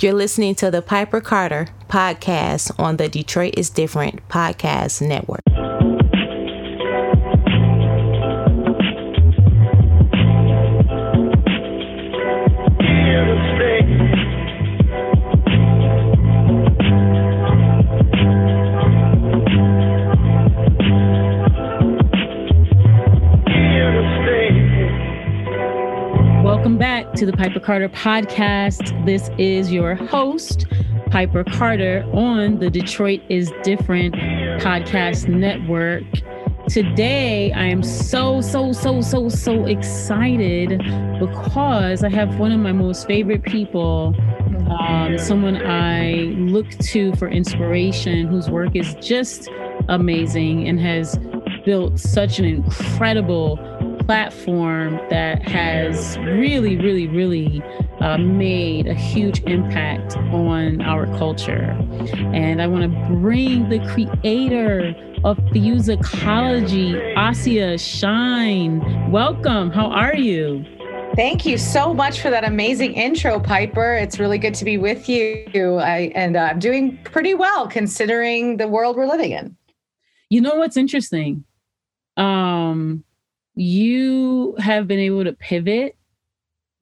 You're listening to the Piper Carter podcast on the Detroit is Different podcast network. To the Piper Carter podcast. This is your host, Piper Carter, on the Detroit is Different podcast network. Today, I am so, so, so, so, so excited because I have one of my most favorite people, um, someone I look to for inspiration, whose work is just amazing and has built such an incredible platform that has really, really, really uh, made a huge impact on our culture. And I want to bring the creator of Fusicology, Asia Shine. Welcome. How are you? Thank you so much for that amazing intro, Piper. It's really good to be with you. I, and uh, I'm doing pretty well considering the world we're living in. You know what's interesting? Um, you have been able to pivot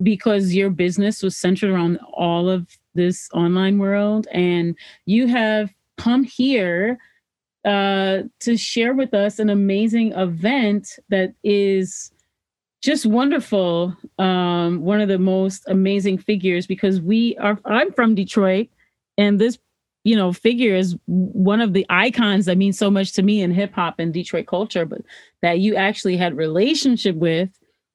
because your business was centered around all of this online world and you have come here uh, to share with us an amazing event that is just wonderful um, one of the most amazing figures because we are i'm from detroit and this you know, figure is one of the icons that means so much to me in hip hop and Detroit culture, but that you actually had relationship with,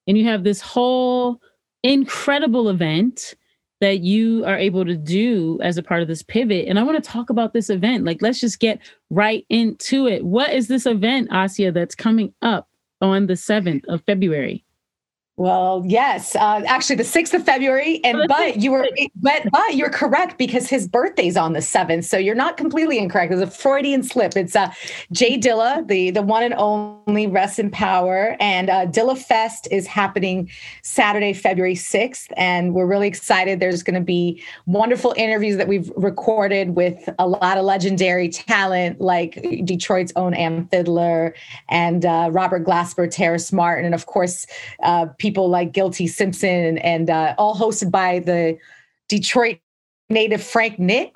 and you have this whole incredible event that you are able to do as a part of this pivot. And I want to talk about this event. Like, let's just get right into it. What is this event, Asia, that's coming up on the 7th of February? Well, yes, uh, actually the 6th of February. And but you were but but you're correct because his birthday's on the 7th. So you're not completely incorrect. It's a Freudian slip. It's uh Jay Dilla, the the one and only rest in power. And uh Dilla Fest is happening Saturday, February 6th. And we're really excited. There's gonna be wonderful interviews that we've recorded with a lot of legendary talent like Detroit's own Amp Fiddler and uh, Robert Glasper, Terrace Martin, and of course uh people like Guilty Simpson and uh, all hosted by the Detroit native Frank Nitt.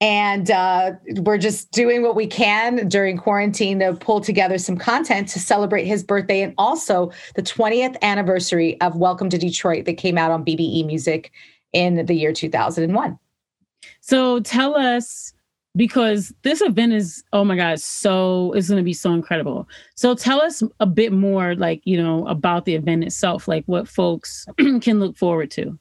And uh, we're just doing what we can during quarantine to pull together some content to celebrate his birthday and also the 20th anniversary of Welcome to Detroit that came out on BBE Music in the year 2001. So tell us because this event is oh my god so it's going to be so incredible so tell us a bit more like you know about the event itself like what folks can look forward to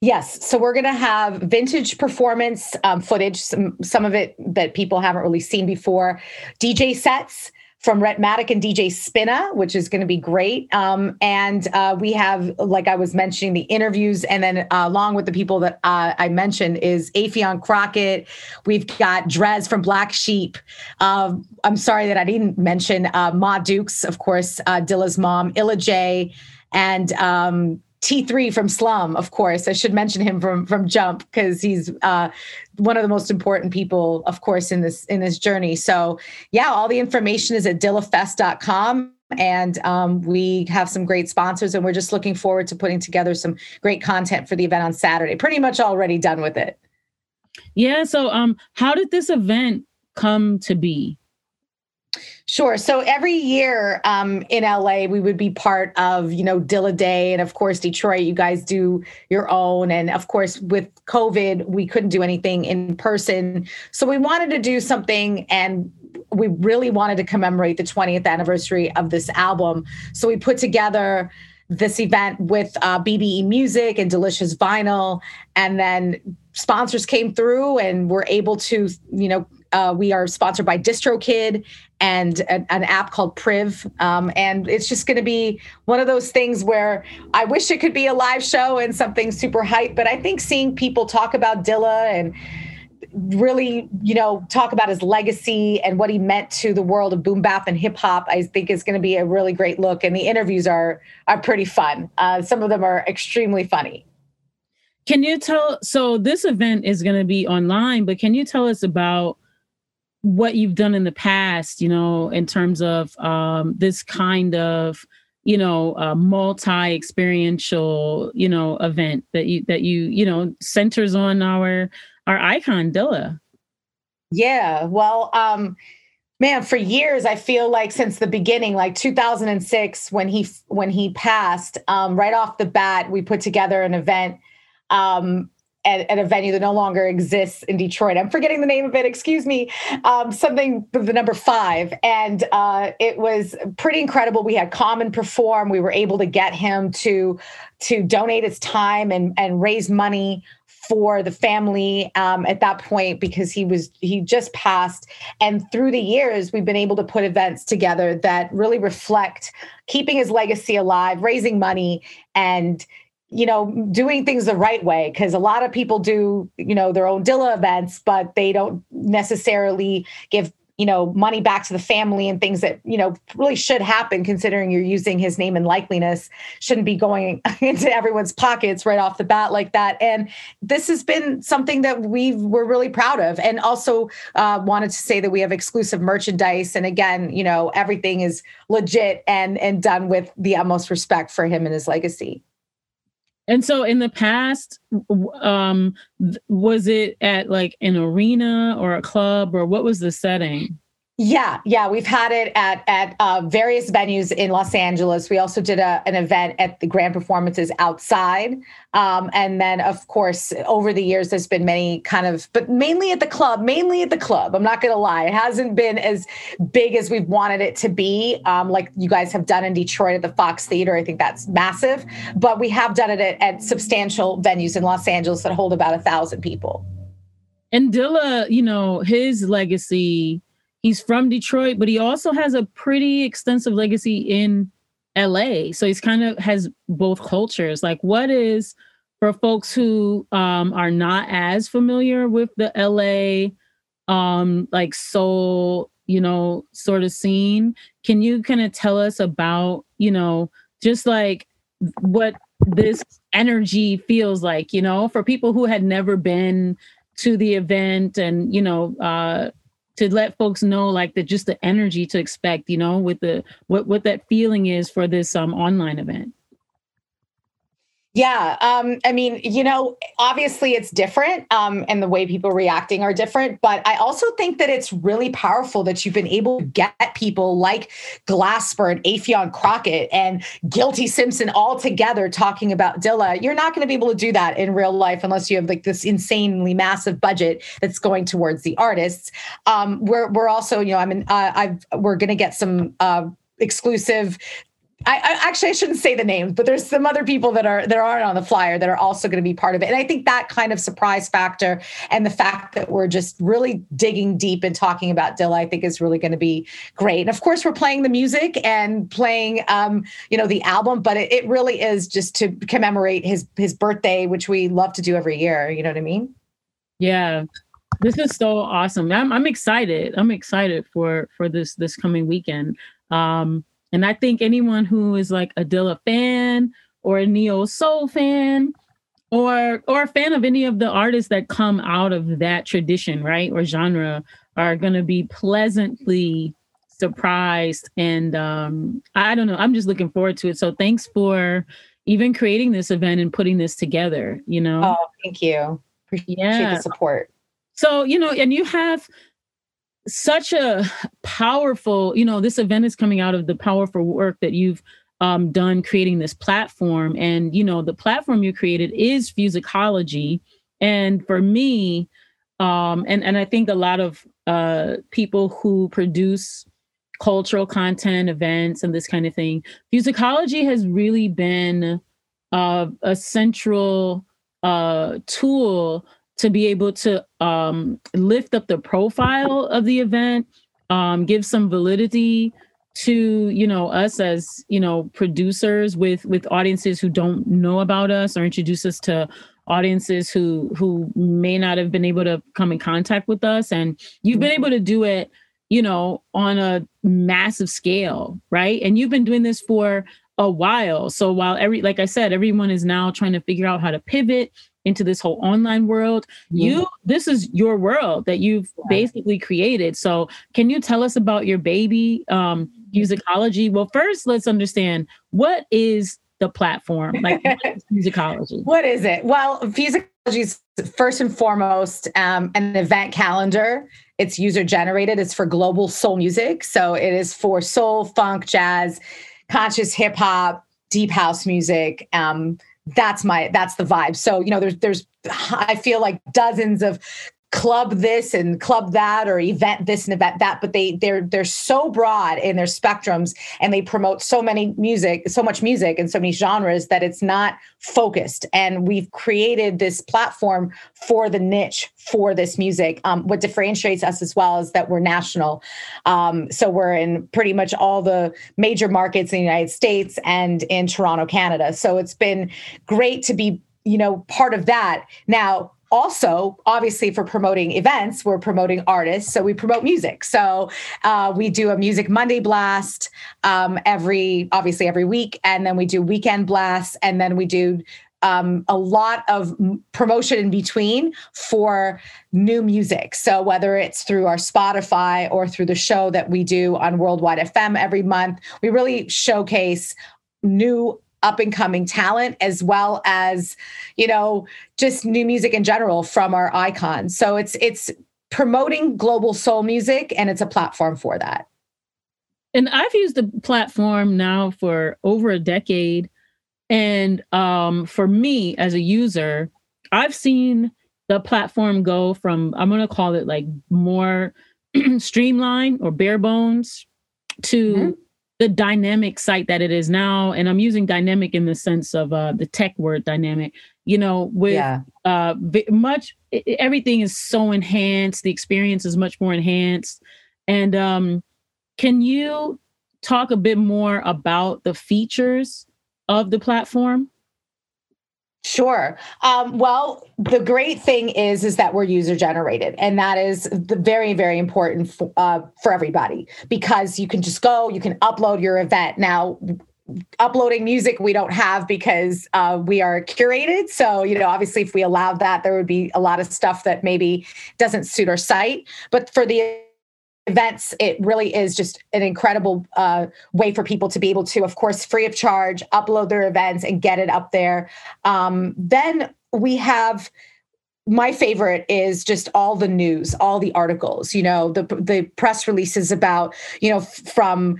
Yes. So we're going to have vintage performance um, footage, some, some of it that people haven't really seen before, DJ sets, from Rhettmatic and DJ Spinna, which is going to be great. Um, and uh, we have, like I was mentioning, the interviews, and then uh, along with the people that uh, I mentioned is Affion Crockett. We've got Dres from Black Sheep. Um, I'm sorry that I didn't mention uh, Ma Dukes, of course, uh, Dilla's mom, Illa J, and um, T3 from Slum, of course. I should mention him from from Jump because he's uh, one of the most important people, of course, in this in this journey. So yeah, all the information is at dillafest.com. And um, we have some great sponsors, and we're just looking forward to putting together some great content for the event on Saturday. Pretty much already done with it. Yeah. So, um, how did this event come to be? Sure. So every year um, in LA, we would be part of, you know, Dilla Day. And of course, Detroit, you guys do your own. And of course, with COVID, we couldn't do anything in person. So we wanted to do something and we really wanted to commemorate the 20th anniversary of this album. So we put together this event with uh, BBE Music and Delicious Vinyl. And then sponsors came through and were able to, you know, uh, we are sponsored by DistroKid and an app called Priv. Um, and it's just going to be one of those things where I wish it could be a live show and something super hype. But I think seeing people talk about Dilla and really, you know, talk about his legacy and what he meant to the world of boom bap and hip hop, I think is going to be a really great look. And the interviews are are pretty fun. Uh, some of them are extremely funny. can you tell? So this event is going to be online, but can you tell us about what you've done in the past? You know, in terms of um, this kind of you know uh, multi experiential you know event that you that you you know centers on our our icon Dilla. Yeah, well, um, man, for years I feel like since the beginning, like 2006, when he when he passed, um, right off the bat, we put together an event um, at, at, a venue that no longer exists in Detroit. I'm forgetting the name of it. Excuse me. Um, something the number five, and uh, it was pretty incredible. We had Common perform. We were able to get him to to donate his time and and raise money for the family um, at that point because he was he just passed and through the years we've been able to put events together that really reflect keeping his legacy alive raising money and you know, doing things the right way because a lot of people do, you know, their own Dilla events, but they don't necessarily give, you know, money back to the family and things that, you know, really should happen considering you're using his name and likeliness shouldn't be going into everyone's pockets right off the bat like that. And this has been something that we we're really proud of. And also uh, wanted to say that we have exclusive merchandise. And again, you know, everything is legit and and done with the utmost respect for him and his legacy. And so in the past, um, was it at like an arena or a club or what was the setting? Yeah, yeah, we've had it at at uh, various venues in Los Angeles. We also did a, an event at the Grand Performances outside, um, and then of course over the years there's been many kind of, but mainly at the club. Mainly at the club. I'm not to lie, it hasn't been as big as we've wanted it to be. Um, like you guys have done in Detroit at the Fox Theater, I think that's massive. But we have done it at, at substantial venues in Los Angeles that hold about a thousand people. And Dilla, you know, his legacy he's from Detroit, but he also has a pretty extensive legacy in LA. So he's kind of has both cultures. Like, what is for folks who um, are not as familiar with the LA, um, like soul, you know, sort of scene? Can you kind of tell us about, you know, just like what this energy feels like, you know, for people who had never been to the event and, you know, uh, to let folks know like the just the energy to expect you know with the what what that feeling is for this um online event yeah, um, I mean, you know, obviously it's different, um, and the way people reacting are different. But I also think that it's really powerful that you've been able to get people like Glasper and Affion Crockett and Guilty Simpson all together talking about Dilla. You're not going to be able to do that in real life unless you have like this insanely massive budget that's going towards the artists. Um, we're we're also, you know, I mean, uh, I've we're going to get some. Uh, exclusive I, I, actually I shouldn't say the names, but there's some other people that are that aren't on the flyer that are also going to be part of it. And I think that kind of surprise factor and the fact that we're just really digging deep and talking about Dilla, I think is really going to be great. And of course, we're playing the music and playing um, you know, the album, but it, it really is just to commemorate his his birthday, which we love to do every year. You know what I mean? Yeah. This is so awesome. I'm I'm excited. I'm excited for for this this coming weekend. Um and I think anyone who is like a Dilla fan or a neo soul fan or or a fan of any of the artists that come out of that tradition, right, or genre, are going to be pleasantly surprised. And um, I don't know, I'm just looking forward to it. So thanks for even creating this event and putting this together. You know, oh, thank you. Appreciate yeah. the support. So you know, and you have such a powerful, you know, this event is coming out of the powerful work that you've um, done creating this platform. And, you know, the platform you created is Fusicology. And for me, um, and, and I think a lot of uh, people who produce cultural content, events, and this kind of thing, Fusicology has really been uh, a central uh, tool to be able to um, lift up the profile of the event, um, give some validity to you know us as you know producers with with audiences who don't know about us or introduce us to audiences who who may not have been able to come in contact with us. And you've been able to do it you know on a massive scale right? And you've been doing this for a while. So while every like i said everyone is now trying to figure out how to pivot into this whole online world. Mm-hmm. You, this is your world that you've basically created. So, can you tell us about your baby, um, Fusicology? Well, first, let's understand what is the platform? Like Fusicology? What is it? Well, Fusicology is first and foremost um, an event calendar. It's user generated. It's for global soul music. So it is for soul, funk, jazz, conscious hip hop, deep house music. Um, that's my that's the vibe. So you know, there's there's I feel like dozens of club this and club that or event this and event that but they they're they're so broad in their spectrums and they promote so many music so much music and so many genres that it's not focused. And we've created this platform for the niche for this music. Um, what differentiates us as well is that we're national. Um, so we're in pretty much all the major markets in the united states and in toronto canada. So it's been great to be you know part of that. Now also obviously for promoting events we're promoting artists so we promote music so uh, we do a music monday blast um, every obviously every week and then we do weekend blasts and then we do um, a lot of promotion in between for new music. So whether it's through our Spotify or through the show that we do on Worldwide FM every month, we really showcase new up and coming talent as well as you know just new music in general from our icons. So it's it's promoting global soul music and it's a platform for that. And i've used the platform now for over a decade. And um, for me as a user i've seen the platform go from i'm going to call it like more streamlined or bare bones to mm-hmm the dynamic site that it is now and i'm using dynamic in the sense of uh, the tech word dynamic you know with yeah. uh, much everything is so enhanced the experience is much more enhanced and um, can you talk a bit more about the features of the platform Sure. Um, well, the great thing is is that we're user generated, and that is the very very important for, uh, for everybody because you can just go, you can upload your event now. Uploading music we don't have because uh, we are curated. So you know, obviously, if we allowed that, there would be a lot of stuff that maybe doesn't suit our site. But for the events, it really is just an incredible uh, way for people to be able to, of course, free of charge, upload their events and get it up there. Um, then we have my favorite is just all the news, all the articles, you know, the the press releases about, you know, from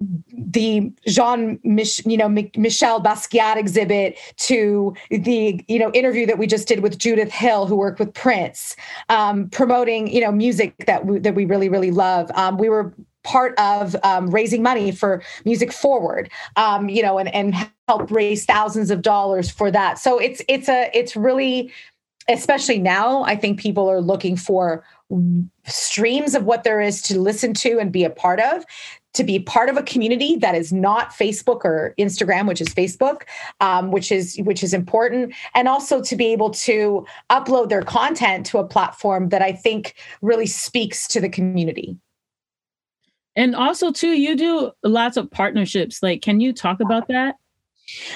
the Jean, Mich, you know, Michel Basquiat exhibit to the, you know, interview that we just did with Judith Hill, who worked with Prince, um, promoting, you know, music that we, that we really, really love. Um, we were part of um, raising money for Music Forward, um, you know, and and help raise thousands of dollars for that. So it's it's a it's really, especially now, I think people are looking for streams of what there is to listen to and be a part of to be part of a community that is not Facebook or Instagram, which is Facebook, um, which is which is important, and also to be able to upload their content to a platform that I think really speaks to the community. And also, too, you do lots of partnerships. Like, can you talk about that?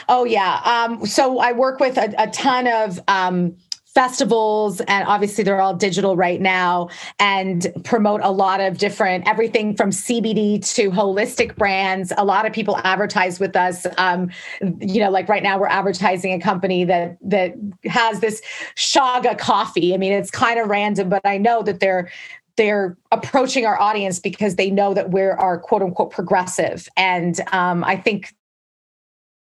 Oh yeah. Um, so I work with a, a ton of um, festivals and obviously they're all digital right now and promote a lot of different everything from cbd to holistic brands. A lot of people advertise with us um, you know like right now we're advertising a company that that has this chaga coffee. I mean it's kind of random but i know that they're they're approaching our audience because they know that we're our quote unquote progressive. And um, i think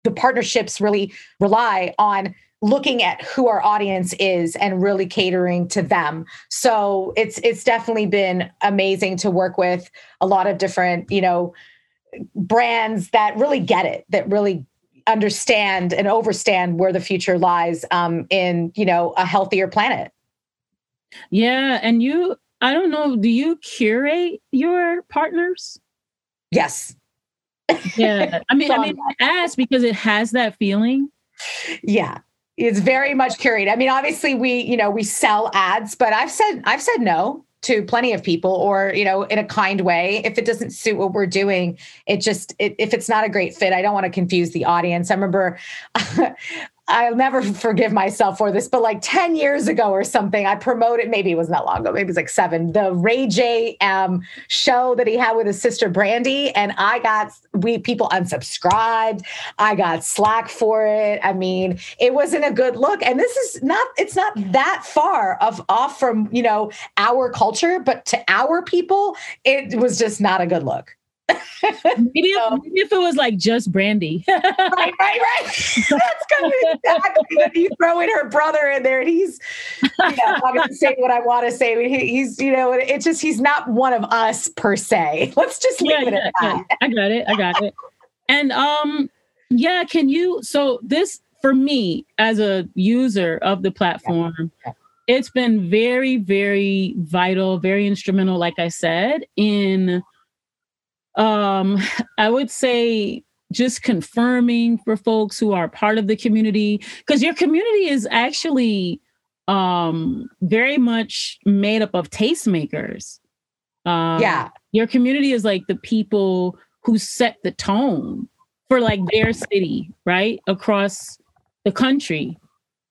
the partnerships really rely on looking at who our audience is and really catering to them. So it's it's definitely been amazing to work with a lot of different you know brands that really get it that really understand and overstand where the future lies um, in you know a healthier planet. Yeah and you i don't know do you curate your partners? Yes. Yeah i mean i mean i ask because it has that feeling. Yeah it's very much curated. I mean, obviously we, you know, we sell ads, but I've said I've said no to plenty of people or you know in a kind way if it doesn't suit what we're doing it just it, if it's not a great fit i don't want to confuse the audience i remember I'll never forgive myself for this, but like 10 years ago or something, I promoted, maybe it was not that long ago, maybe it was like seven, the Ray J um, show that he had with his sister Brandy. And I got, we people unsubscribed. I got slack for it. I mean, it wasn't a good look. And this is not, it's not that far of off from, you know, our culture, but to our people, it was just not a good look maybe, so, if, maybe if it was like just Brandy. right, right, right. That's kind of exactly you throw in her brother in there, and he's, you know, I'm going to say what I want to say. He, he's, you know, it's just he's not one of us per se. Let's just leave yeah, it yeah, at that. Yeah. I got it. I got it. And um, yeah, can you? So this for me as a user of the platform. It's been very, very vital, very instrumental, like I said, in um, I would say just confirming for folks who are part of the community, because your community is actually um, very much made up of tastemakers. Um, yeah. Your community is like the people who set the tone for like their city, right? Across the country.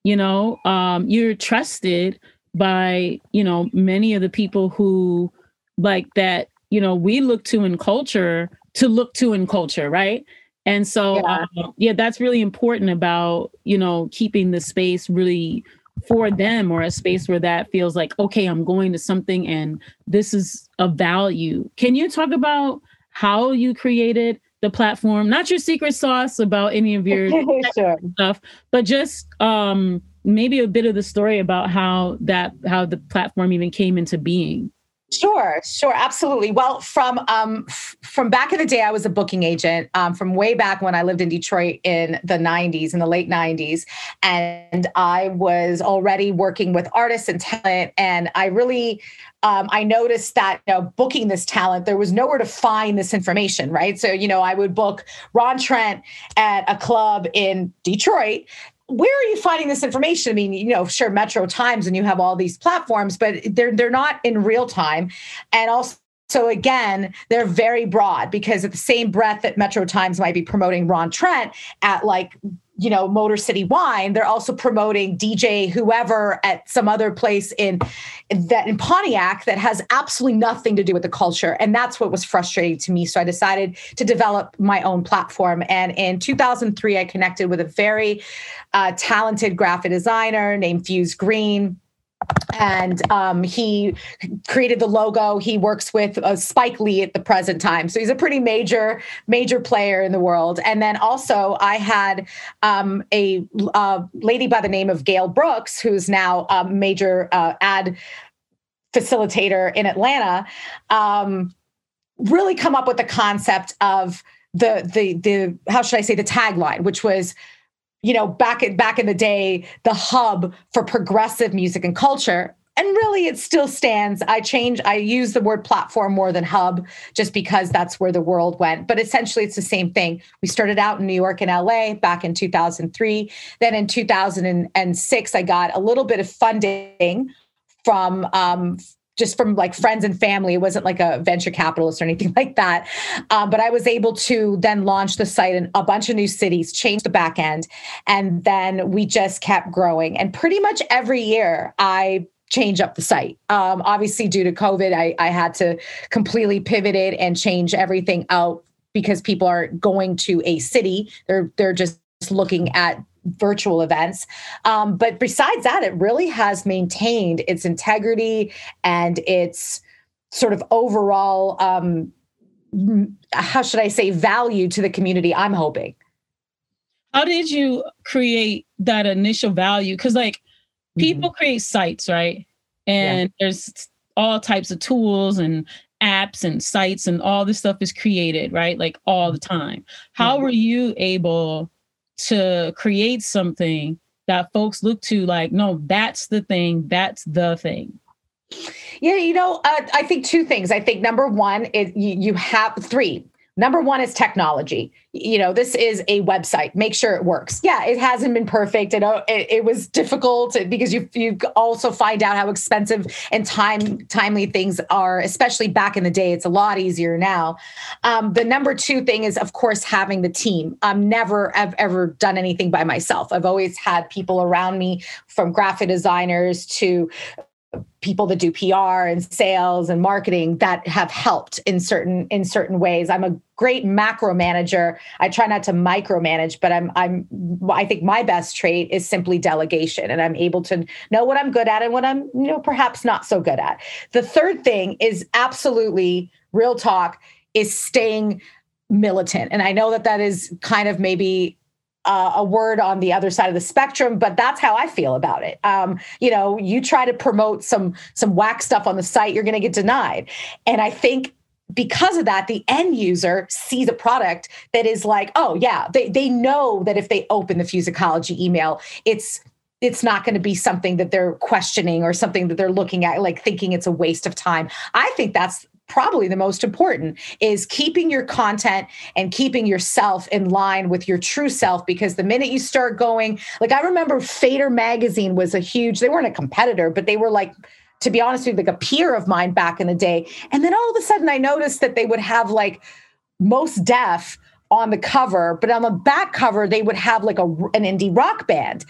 You know, um, you're trusted by, you know, many of the people who like that you know we look to in culture to look to in culture right and so yeah. Um, yeah that's really important about you know keeping the space really for them or a space where that feels like okay i'm going to something and this is a value can you talk about how you created the platform not your secret sauce about any of your sure. stuff but just um maybe a bit of the story about how that how the platform even came into being Sure, sure, absolutely. Well, from um, from back in the day, I was a booking agent. Um, from way back when I lived in Detroit in the '90s, in the late '90s, and I was already working with artists and talent. And I really, um, I noticed that you know, booking this talent, there was nowhere to find this information, right? So you know, I would book Ron Trent at a club in Detroit, where are you finding this information? I mean, you know, sure, Metro Times and you have all these platforms, but they're they're not in real time. And also so again, they're very broad because at the same breath that Metro Times might be promoting Ron Trent at like you know Motor City Wine, they're also promoting DJ whoever at some other place in that in Pontiac that has absolutely nothing to do with the culture, and that's what was frustrating to me. So I decided to develop my own platform. And in 2003, I connected with a very uh, talented graphic designer named Fuse Green and um, he created the logo. He works with uh, Spike Lee at the present time, so he's a pretty major major player in the world. And then also, I had um, a uh, lady by the name of Gail Brooks, who's now a major uh, ad facilitator in Atlanta. Um, really come up with the concept of the the the how should I say the tagline, which was you know, back in back in the day, the hub for progressive music and culture. And really it still stands. I change, I use the word platform more than hub just because that's where the world went. But essentially it's the same thing. We started out in New York and LA back in 2003. Then in 2006, I got a little bit of funding from um, just from like friends and family. It wasn't like a venture capitalist or anything like that. Um, but I was able to then launch the site in a bunch of new cities, change the back end, and then we just kept growing. And pretty much every year, I change up the site. Um, obviously, due to COVID, I, I had to completely pivot it and change everything out because people are going to a city. They're they're just looking at virtual events. Um, but besides that, it really has maintained its integrity and its sort of overall, um, how should I say, value to the community. I'm hoping. How did you create that initial value? Because, like, mm-hmm. people mm-hmm. create sites, right? And yeah. there's all types of tools and apps and sites and all this stuff is created, right? Like all the time. How mm-hmm. were you able to create something that folks look to like, no, that's the thing, that's the thing? Yeah, you know, uh, I think two things. I think number one is you, you have three Number one is technology. You know, this is a website. Make sure it works. Yeah, it hasn't been perfect. It, uh, it, it was difficult because you you also find out how expensive and time timely things are, especially back in the day. It's a lot easier now. Um, the number two thing is, of course, having the team. I'm never have ever done anything by myself. I've always had people around me, from graphic designers to people that do PR and sales and marketing that have helped in certain in certain ways. I'm a great macro manager. I try not to micromanage, but I'm I'm I think my best trait is simply delegation and I'm able to know what I'm good at and what I'm you know perhaps not so good at. The third thing is absolutely real talk is staying militant. And I know that that is kind of maybe uh, a word on the other side of the spectrum, but that's how I feel about it. Um, you know, you try to promote some some whack stuff on the site, you're going to get denied. And I think because of that, the end user sees a product that is like, oh yeah, they they know that if they open the Fusicology email, it's it's not going to be something that they're questioning or something that they're looking at like thinking it's a waste of time. I think that's probably the most important is keeping your content and keeping yourself in line with your true self because the minute you start going like i remember fader magazine was a huge they weren't a competitor but they were like to be honest with you like a peer of mine back in the day. And then all of a sudden i noticed that they would have like Mos Def on the cover but on the back cover they would have like a an indie rock band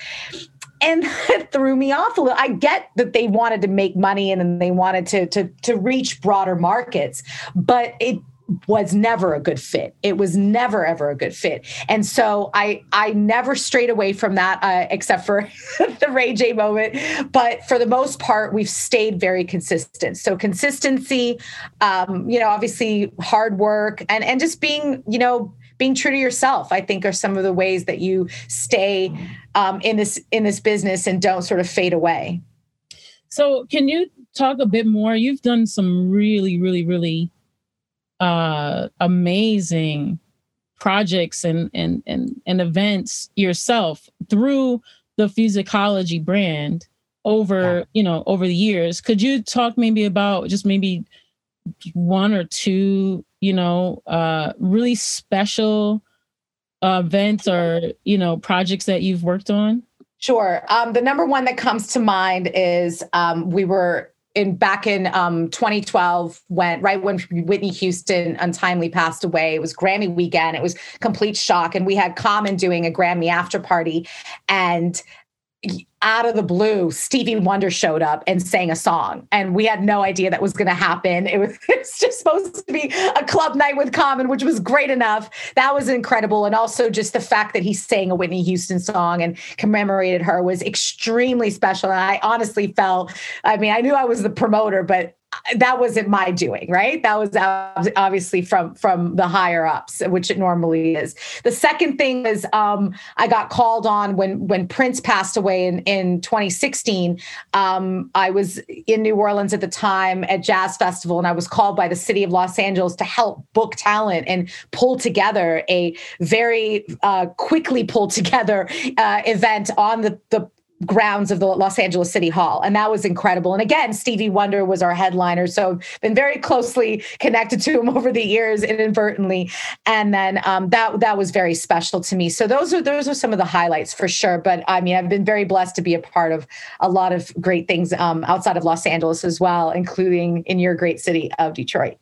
and it threw me off a little. I get that they wanted to make money and then they wanted to to to reach broader markets, but it was never a good fit. It was never ever a good fit, and so I I never strayed away from that, uh, except for the Ray J moment. But for the most part, we've stayed very consistent. So consistency, um, you know, obviously hard work, and and just being you know being true to yourself i think are some of the ways that you stay um, in this in this business and don't sort of fade away. So can you talk a bit more? You've done some really really really uh, amazing projects and, and and and events yourself through the Fusicology brand over yeah. you know over the years. Could you talk maybe about just maybe one or two you know, uh, really special events or, you know, projects that you've worked on? Sure. Um, the number one that comes to mind is um, we were in back in um, 2012 when right when Whitney Houston untimely passed away. It was Grammy weekend. It was complete shock, and we had Common doing a Grammy after party, and out of the blue, Stevie Wonder showed up and sang a song, and we had no idea that was going to happen. It was, it was, just supposed to be a club night with Common, which was great enough. That was incredible, and also just the fact that he sang a Whitney Houston song and commemorated her was extremely special. And I honestly felt, I mean, I knew I was the promoter, but that wasn't my doing right? That was obviously from from the higher ups which it normally is. The second thing is um, i got called on when when prince passed away in in 2016 um, i was in new orleans at the time at jazz festival and i was called by the city of los angeles to help book talent and pull together a very uh, quickly pulled together uh, event on the the grounds of the Los Angeles City Hall. And that was incredible. And again, Stevie Wonder was our headliner. So been very closely connected to him over the years inadvertently. And then um, that that was very special to me. So those are those are some of the highlights for sure. But I mean, I've been very blessed to be a part of a lot of great things um, outside of Los Angeles as well, including in your great city of Detroit.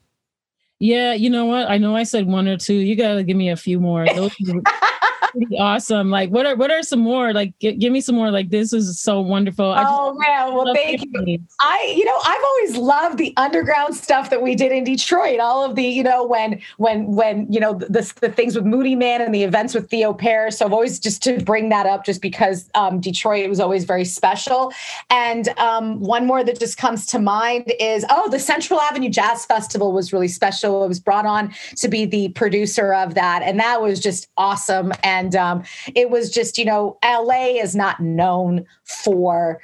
Yeah, you know what? I know I said one or two. You got to give me a few more. Those pretty awesome. Like, what are what are some more? Like, g- give me some more. Like, this is so wonderful. oh man, well, thank you. I, you know, I've always loved the underground stuff that we did in Detroit. All of the, you know, when when when you know the the things with Moodymann and the events with Theo Parrish. So I've always just to bring that up, just because um, Detroit was always very special. And um, one more that just comes to mind is oh, the Central Avenue Jazz Festival was really special. It was brought on to be the producer of that, and that was just awesome. And and um, it was just, you know, LA is not known for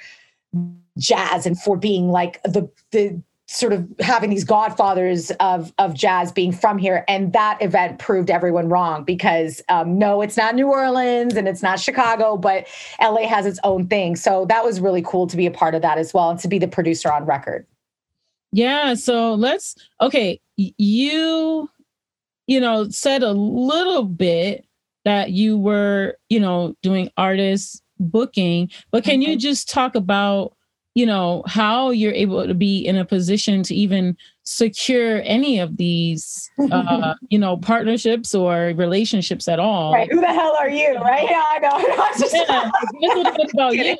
jazz and for being like the the sort of having these godfathers of of jazz being from here. And that event proved everyone wrong because um, no it's not new orleans and it's not chicago but la has its own thing. So that was really cool to be a part of that as well and to be the producer on record. Yeah so let's okay you you know, said a little bit that you were, you know, doing artist booking, but can mm-hmm. you just talk about, you know, how you're able to be in a position to even secure any of these, uh, you know, partnerships or relationships at all? Right. Who the hell are you? Right. Yeah, I know. just, yeah, a little bit about you.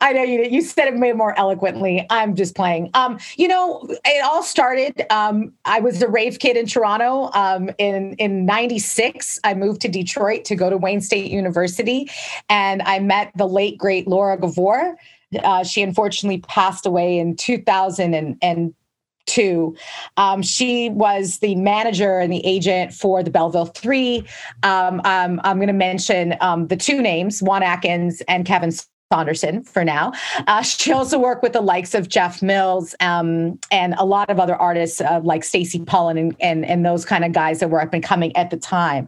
I know you you said it more eloquently. I'm just playing. Um, you know, it all started. Um, I was a rave kid in Toronto. Um, in in '96, I moved to Detroit to go to Wayne State University, and I met the late great Laura Gavor. Uh, she unfortunately passed away in 2002. Um, she was the manager and the agent for the Belleville Three. Um, um, I'm going to mention um, the two names, Juan Atkins and Kevin Saunderson for now. Uh, she also worked with the likes of Jeff Mills um, and a lot of other artists uh, like Stacey Pullen and, and, and those kind of guys that were up and coming at the time.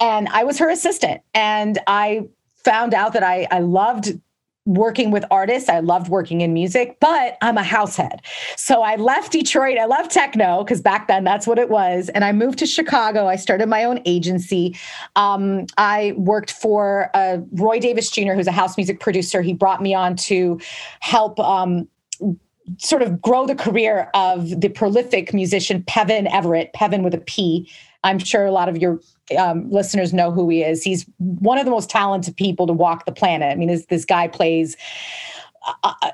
And I was her assistant. And I found out that I, I loved working with artists. I loved working in music, but I'm a househead. So I left Detroit. I love techno because back then that's what it was. And I moved to Chicago. I started my own agency. Um, I worked for uh, Roy Davis Jr., who's a house music producer. He brought me on to help. Um, sort of grow the career of the prolific musician Pevin Everett, Pevin with a P. I'm sure a lot of your um, listeners know who he is. He's one of the most talented people to walk the planet. I mean, this this guy plays.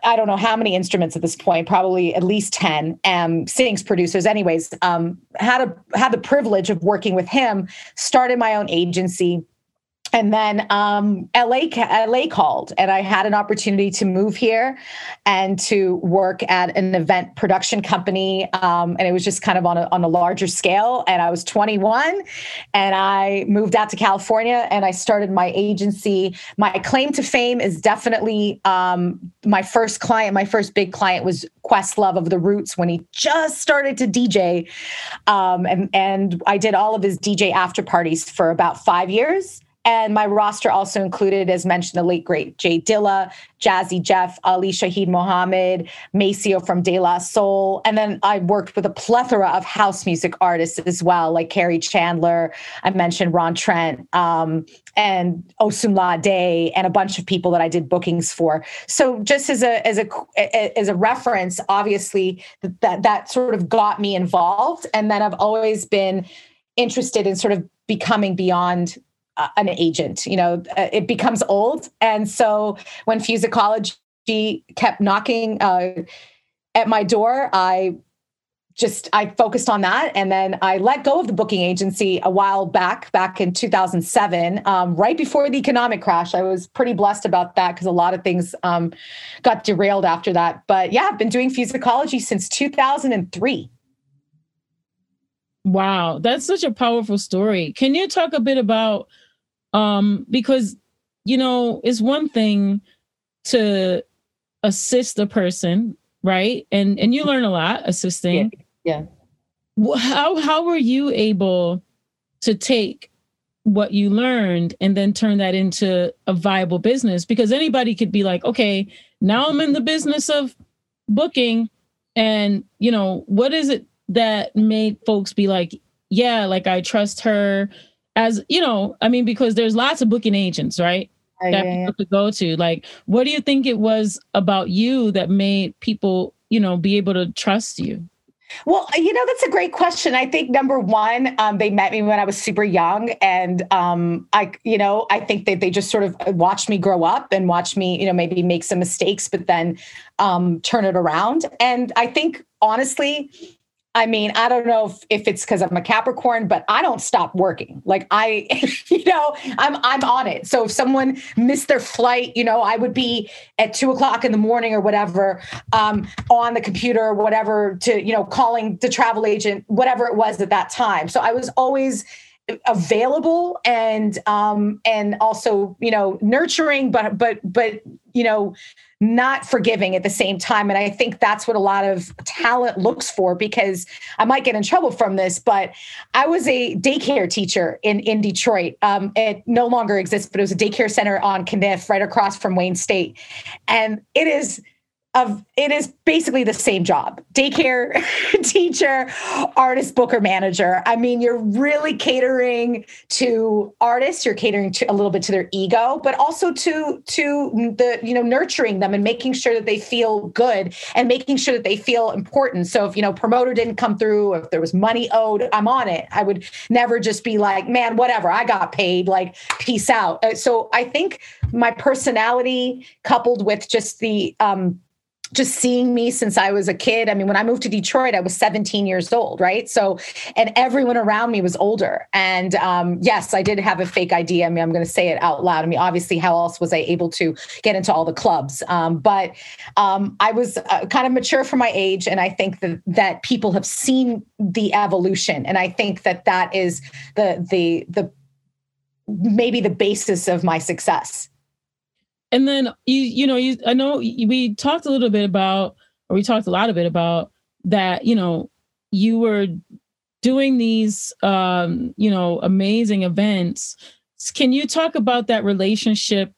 I, don't know how many instruments at this point, probably at least 10, um, sings, producers. Anyways, um, had a had the privilege of working with him, started my own agency and then um, LA LA called, and I had an opportunity to move here and to work at an event production company, um, and it was just kind of on a on a larger scale. And I was 21, and I moved out to California, and I started my agency. My claim to fame is definitely um, my first client. My first big client was Questlove of the Roots when he just started to DJ, um, and and I did all of his DJ after parties for about five years. And my roster also included, as mentioned, the late great Jay Dilla, Jazzy Jeff, Ali Shaheed Muhammad, Maceo from De La Soul. And then I worked with a plethora of house music artists as well, like Kerri Chandler. I mentioned Ron Trent um, and Osunlade and a bunch of people that I did bookings for. So just as a as a as a reference, obviously that that sort of got me involved. And then I've always been interested in sort of becoming beyond an agent. You know, uh, it becomes old, and so when Fusicology kept knocking uh, at my door, I just I focused on that, and then I let go of the booking agency a while back, back in 2007, um, right before the economic crash. I was pretty blessed about that because a lot of things um, got derailed after that. But yeah, I've been doing Fusicology since 2003. Wow, that's such a powerful story. Can you talk a bit about um, because you know it's one thing to assist a person, right? And and you learn a lot assisting. Yeah. yeah. How how were you able to take what you learned and then turn that into a viable business? Because anybody could be like, okay, now I'm in the business of booking, and you know what is it that made folks be like, yeah, like I trust her as you know, I mean, because there's lots of booking agents, right? Oh, that yeah, people could go to. Like, what do you think it was about you that made people, you know, be able to trust you? Well, you know, that's a great question. I think number one, um, they met me when I was super young. And um, I, you know, I think that they just sort of watched me grow up and watch me, you know, maybe make some mistakes, but then um, turn it around. And I think honestly, I mean, I don't know if, if it's because I'm a Capricorn, but I don't stop working. Like I, you know, I'm I'm on it. So if someone missed their flight, you know, I would be at two o'clock in the morning or whatever, um, on the computer or whatever to, you know, calling the travel agent, whatever it was at that time. So I was always available and um and also you know nurturing but but but you know not forgiving at the same time. And I think that's what a lot of talent looks for because I might get in trouble from this, but I was a daycare teacher in, in Detroit. Um, it no longer exists, but it was a daycare center on Caniff right across from Wayne State. And it is of it is basically the same job. Daycare teacher artist booker manager. I mean you're really catering to artists. You're catering to a little bit to their ego but also to to the you know nurturing them and making sure that they feel good and making sure that they feel important. So if you know promoter didn't come through if there was money owed i'm on it. I would never just be like man whatever i got paid like peace out. Uh, so i think my personality coupled with just the um just seeing me since I was a kid. I mean, when I moved to Detroit, I was 17 years old, right? So, and everyone around me was older. And um, yes, I did have a fake ID. I mean, I'm going to say it out loud. I mean, obviously, how else was I able to get into all the clubs? Um, but um, I was uh, kind of mature for my age, and I think that that people have seen the evolution, and I think that that is the the the maybe the basis of my success and then you you know you I know we talked a little bit about or we talked a lot of it about that you know you were doing these um you know amazing events. Can you talk about that relationship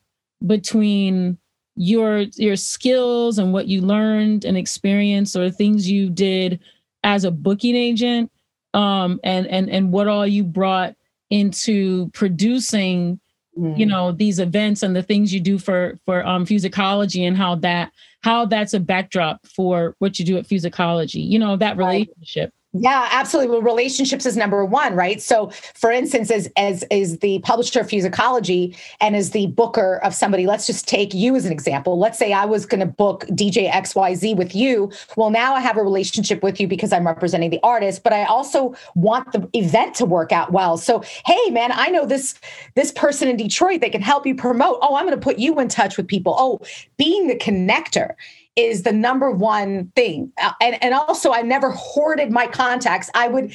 between your your skills and what you learned and experienced or things you did as a booking agent um and and and what all you brought into producing mm. you know these events and the things you do for for um Fusicology and how that how that's a backdrop for what you do at Fusicology you know that relationship yeah, absolutely. Well, relationships is number one, right? So, for instance, as as is the publisher of Fusicology and as the booker of somebody, let's just take you as an example. Let's say I was going to book DJ XYZ with you. Well, now I have a relationship with you because I'm representing the artist, but I also want the event to work out well. So, hey, man, I know this this person in Detroit. They can help you promote. Oh, I'm going to put you in touch with people. Oh, being the connector is the number one thing. Uh, and, and also, I never hoarded my contacts. I would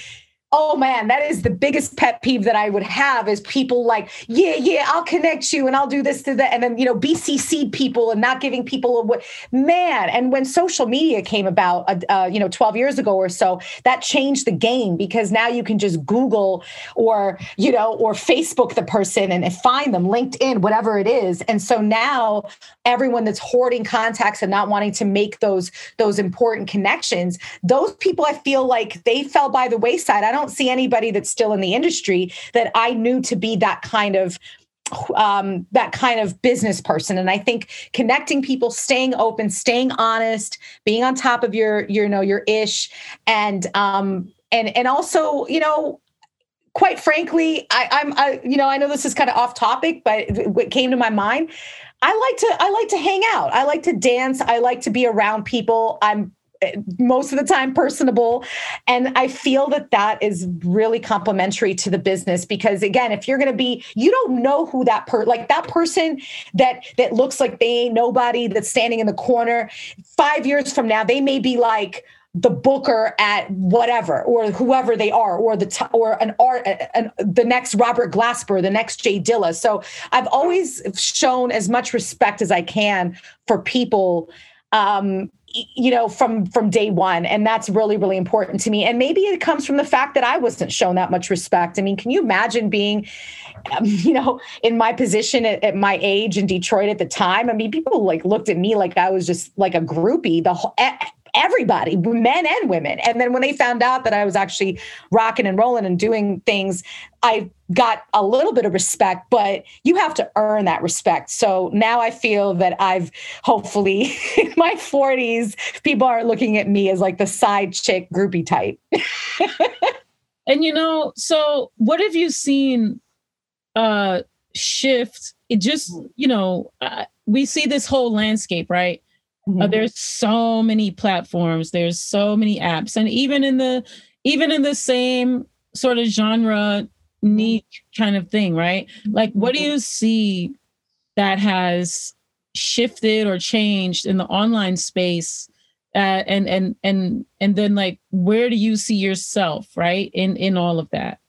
Oh man, that is the biggest pet peeve that I would have is people like, yeah, yeah, I'll connect you and I'll do this to that. And then, you know, BCC people and not giving people a what man. And when social media came about, uh, uh, you know, 12 years ago or so, that changed the game because now you can just Google or, you know, or Facebook the person and, and find them, LinkedIn, whatever it is. And so now everyone that's hoarding contacts and not wanting to make those, those important connections, those people I feel like they fell by the wayside. I don't don't see anybody that's still in the industry that I knew to be that kind of um, that kind of business person. And i think connecting people staying open staying honest being on top of your your you know your ish and um and and also you know quite frankly I, i'm I, you know i know this is kind of off topic but what came to my mind. I like to i like to hang out. I like to dance. I like to be around people. I'm most of the time personable. And i feel that that is really complementary to the business because again if you're going to be you don't know who that per like that person that that looks like they ain't nobody that's standing in the corner 5 years from now they may be like the booker at whatever or whoever they are or the t- or an art an, the next Robert Glasper the next Jay Dilla. So I've always shown as much respect as I can for people um you know from from day one. And that's really really important to me. And maybe it comes from the fact that i wasn't shown that much respect. I mean can you imagine being um, you know in my position at, at, my age in detroit at the time? I mean people like looked at me like i was just like a groupie. The whole everybody, men and women. And then when they found out that I was actually rocking and rolling and doing things, I got a little bit of respect, but you have to earn that respect. So now I feel that I've hopefully in my 40s, people aren't looking at me as like the side chick groupie type. and you know, so what have you seen uh shift? It just, you know, uh, we see this whole landscape, right? Uh, mm-hmm. Uh, there's so many platforms. There's so many apps, and even in the even in the same sort of genre niche kind of thing, right? Like, what do mm-hmm. you see that has shifted or changed in the online space? Uh, and and and and then like, where do you see yourself, right, in in all of that?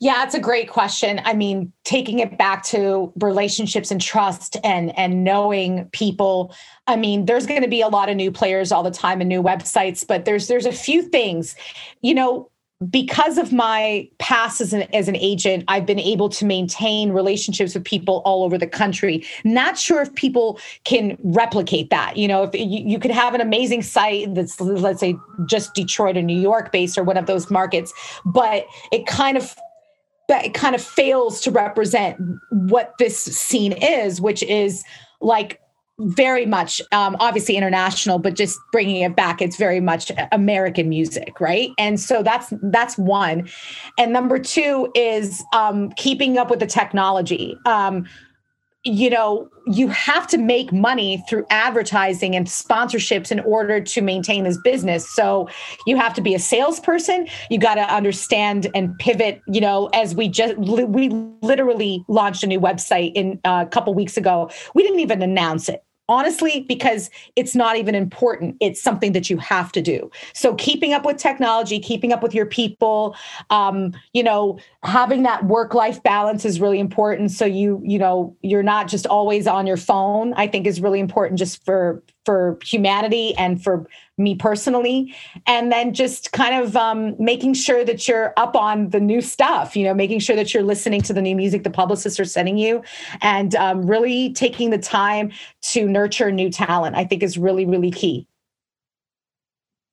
Yeah, it's a great question. I mean, taking it back to relationships and trust and and knowing people. I mean, there's going to be a lot of new players all the time and new websites, but there's there's a few things. You know, because of my past as an, as an agent, I've been able to maintain relationships with people all over the country. Not sure if people can replicate that. You know, if you, you could have an amazing site that's, let's say, just Detroit or New York based or one of those markets, but it kind of that it kind of fails to represent what this scene is, which is like very much um, obviously international but just bringing it back it's very much american music right? And so that's that's one. And number two is um, keeping up with the technology. Um, you know you have to make money through advertising and sponsorships in order to maintain this business. So you have to be a salesperson. You got to understand and pivot you know as we just we literally launched a new website in uh, a couple weeks ago. We didn't even announce it honestly because it's not even important. It's something that you have to do. So keeping up with technology keeping up with your people um, you know having that work life balance is really important. So you you know you're not just always on your phone i think is really important just for for humanity and for me personally. And then just kind of um, making sure that you're up on the new stuff you know making sure that you're listening to the new music the publicists are sending you and um, really taking the time to nurture new talent i think is really really key.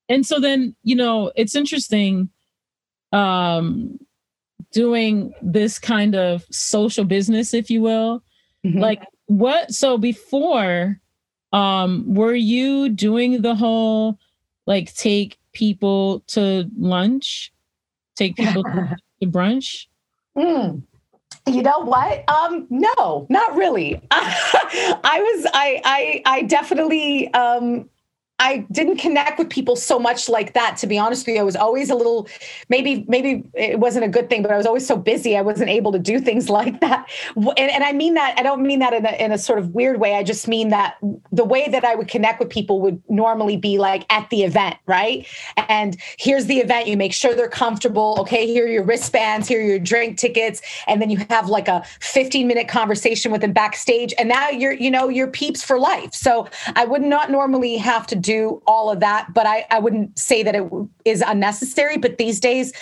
And so then you know it's interesting um doing this kind of social business if you will. Mm-hmm. like what so before um, were you doing the whole like take people to lunch, take people to brunch? Mm. You know what? Um, no, not really. I was, I, I, I definitely, um, I didn't connect with people so much like that. To be honest with you, I was always a little, maybe, maybe it wasn't a good thing, but I was always so busy. I wasn't able to do things like that. And, and I mean that, I don't mean that in a, in a sort of weird way. I just mean that the way that I would connect with people would normally be like at the event, right? And here's the event. You make sure they're comfortable. Okay, here are your wristbands, here are your drink tickets. And then you have like a 15 minute conversation with them backstage. And now you're, you know, you're peeps for life. So I would not normally have to do all of that, but I, I wouldn't say that it is unnecessary. But these days,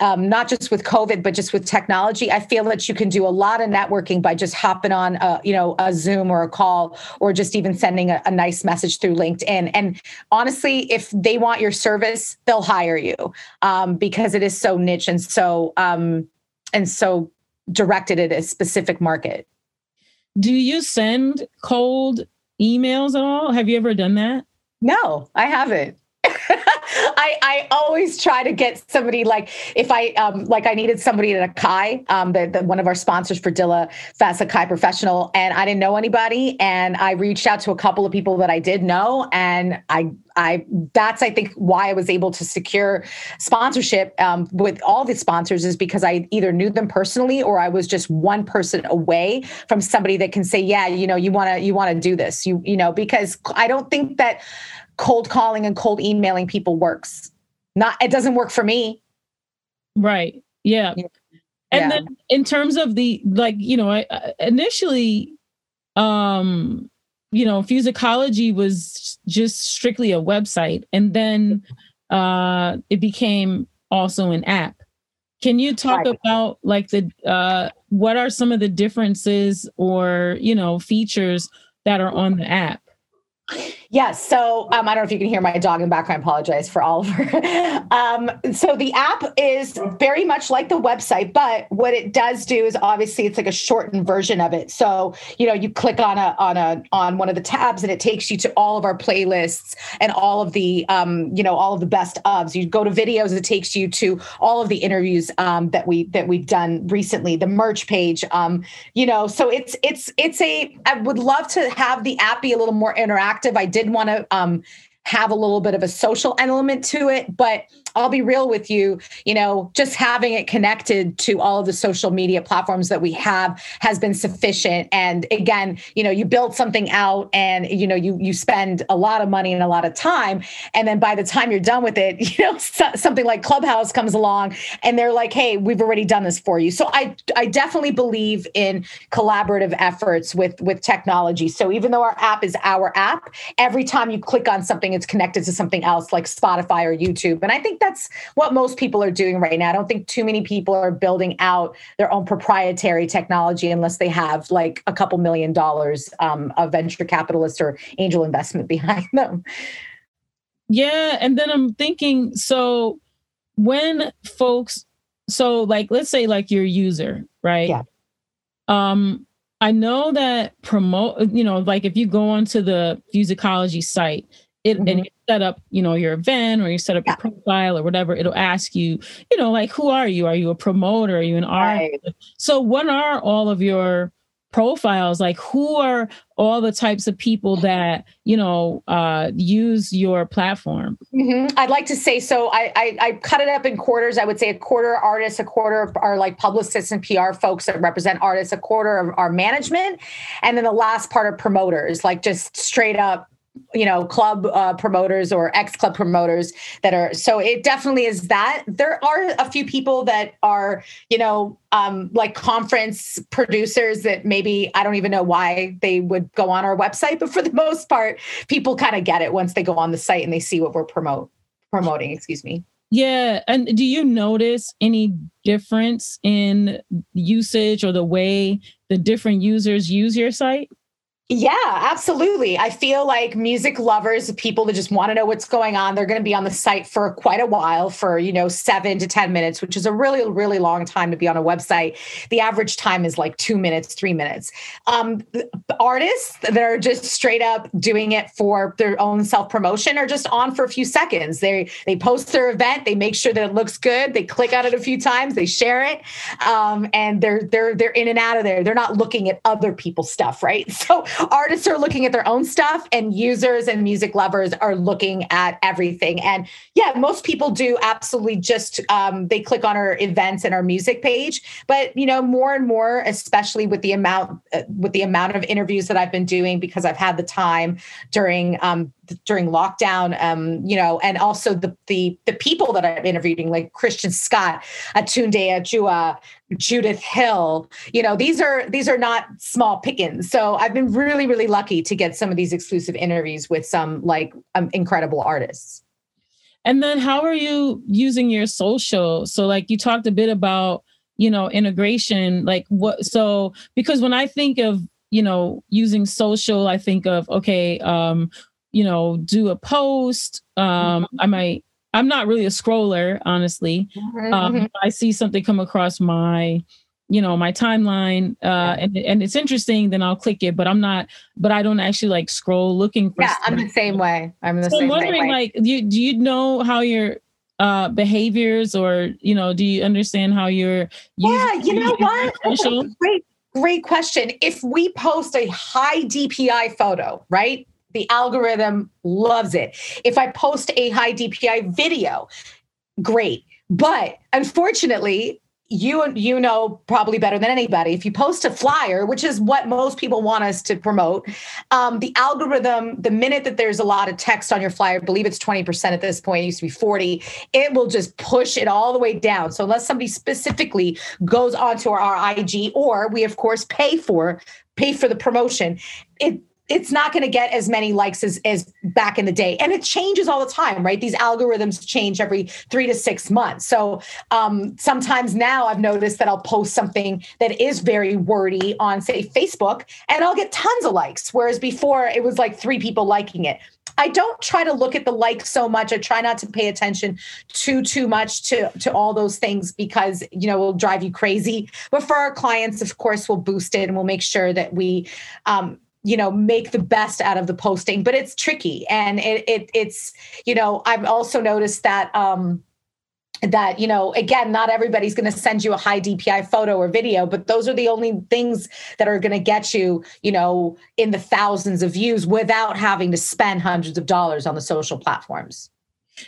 um, not just with COVID, but just with technology, I feel that you can do a lot of networking by just hopping on, a, you know, a Zoom or a call, or just even sending a, a nice message through LinkedIn. And honestly, if they want your service, they'll hire you um, because it is so niche and so um, and so directed at a specific market. Do you send cold emails at all? Have you ever done that? No, I haven't. I, I always try to get somebody like if I um like I needed somebody at Akai, um the, the one of our sponsors for Dilla Fest Akai Professional, and I didn't know anybody, and I reached out to a couple of people that I did know, and I I that's I think why I was able to secure sponsorship um, with all the sponsors is because I either knew them personally or I was just one person away from somebody that can say, yeah, you know, you want to you want to do this, you you know, because I don't think that cold calling and cold emailing people works. Not it doesn't work for me. Right. Yeah. yeah. And then in terms of the like, you know, I, I initially um you know, Fusicology was just strictly a website and then uh it became also an app. Can you talk right. about like the uh what are some of the differences or, you know, features that are on the app? Yes. So um, I don't know if you can hear my dog in the background. I apologize for Oliver. um, so the app is very much like the website, but what it does do is obviously it's like a shortened version of it. So you know you click on a on a on one of the tabs and it takes you to all of our playlists and all of the um, you know all of the best ofs. You go to videos, it takes you to all of the interviews um, that we that we've done recently, the merch page. Um, you know, so it's it's it's a. I would love to have the app be a little more interactive. I did want to um, have a little bit of a social element to it, but I'll be real with you, you know, just having it connected to all of the social media platforms that we have has been sufficient. And again, you know, you build something out and you know, you you spend a lot of money and a lot of time and then by the time you're done with it, you know, so, something like Clubhouse comes along and they're like, "Hey, we've already done this for you." So I I definitely believe in collaborative efforts with with technology. So even though our app is our app, every time you click on something it's connected to something else like Spotify or YouTube. And I think that's what most people are doing right now. I don't think too many people are building out their own proprietary technology unless they have like a couple million dollars um, of venture capitalist or angel investment behind them. Yeah. And then I'm thinking so when folks, so like, let's say like your user, right? Yeah. Um, I know that promote, you know, like if you go onto the Fusicology site, it mm-hmm. and you set up, you know, your event or you set up yeah. your profile or whatever, it'll ask you, you know, like who are you? Are you a promoter? Are you an artist? Right. So what are all of your profiles like who are all the types of people that you know uh, use your platform mm-hmm. i'd like to say so I, I, I cut it up in quarters i would say a quarter artists a quarter are like publicists and pr folks that represent artists a quarter are management and then the last part are promoters like just straight up you know club uh, promoters or ex club promoters that are so it definitely is that. There are a few people that are you know um, like conference producers that maybe i don't even know why they would go on our website but for the most part people kind of get it once they go on the site and they see what we're promote promoting excuse me. Yeah and do you notice any difference in usage or the way the different users use your site yeah, absolutely. I feel like music lovers, people that just want to know what's going on, they're going to be on the site for quite a while for, you know, seven to 10 minutes, which is a really, really long time to be on a website. The average time is like two minutes, three minutes. Um, artists that are just straight up doing it for their own self promotion are just on for a few seconds. They they post their event, they make sure that it looks good, they click on it a few times, they share it, um, and they're they're they're in and out of there. They're not looking at other people's stuff, right? So artists are looking at their own stuff and users and music lovers are looking at everything. And yeah most people do absolutely just um, they click on our events and our music page. But you know more and more especially with the amount uh, with the amount of interviews that i've been doing because i've had the time during um, during lockdown um, you know and also the the the people that i'm interviewing like Christian Scott aTunde Adjuah Judith Hill. You know, these are these are not small pickings. So I've been really really lucky to get some of these exclusive interviews with some like um, incredible artists. And then how are you using your social? So like you talked a bit about, you know, integration like what so because when I think of, you know, using social, I think of okay, um you know, do a post, um mm-hmm. I might I'm not really a scroller, honestly. Um, mm-hmm. I see something come across my, you know, my timeline, uh, and and it's interesting. Then I'll click it, but I'm not. But I don't actually like scroll looking for. Yeah, I'm the same way. I'm the so same. I'm wondering, like, do you, do you know how your uh behaviors, or you know, do you understand how you're? Yeah, you know what? Great, great question. If we post a high DPI photo, right? The algorithm loves it. If I post a high DPI video, great. But unfortunately, you you know probably better than anybody if you post a flyer which is what most people want us to promote um, the algorithm the minute that there's a lot of text on your flyer I believe it's 20% at this point it used to be 40 it will just push it all the way down so unless somebody specifically goes onto our ig or we of course pay for pay for the promotion it it's not going to get as many likes as, as back in the day. And it changes all the time, right? These algorithms change every three to six months. So um, sometimes now I've noticed that I'll post something that is very wordy on, say, Facebook, and I'll get tons of likes. Whereas before it was like three people liking it. I don't try to look at the likes so much. I try not to pay attention too too much to to all those things because you know will drive you crazy. But for our clients, of course, we'll boost it and we'll make sure that we um, you know make the best out of the posting but it's tricky. And it, it it's you know i've also noticed that um that you know again not everybody's going to send you a high dpi photo or video but those are the only things that are going to get you you know in the thousands of views without having to spend hundreds of dollars on the social platforms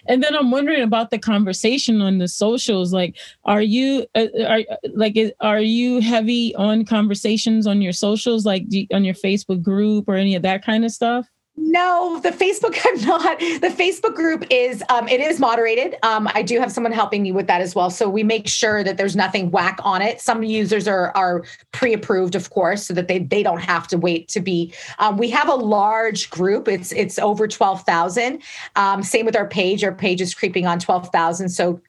and then I'm wondering about the conversation on the socials. Like, are you uh, are like are you heavy on conversations on your socials, like on your Facebook group or any of that kind of stuff? No, the Facebook I'm not. The Facebook group is um, it is moderated. Um, I do have someone helping me with that as well. So we make sure that there's nothing whack on it. Some users are are pre-approved, of course, so that they they don't have to wait to be. Um, we have a large group. It's it's over twelve thousand. Um, same with our page. Our page is creeping on twelve thousand. So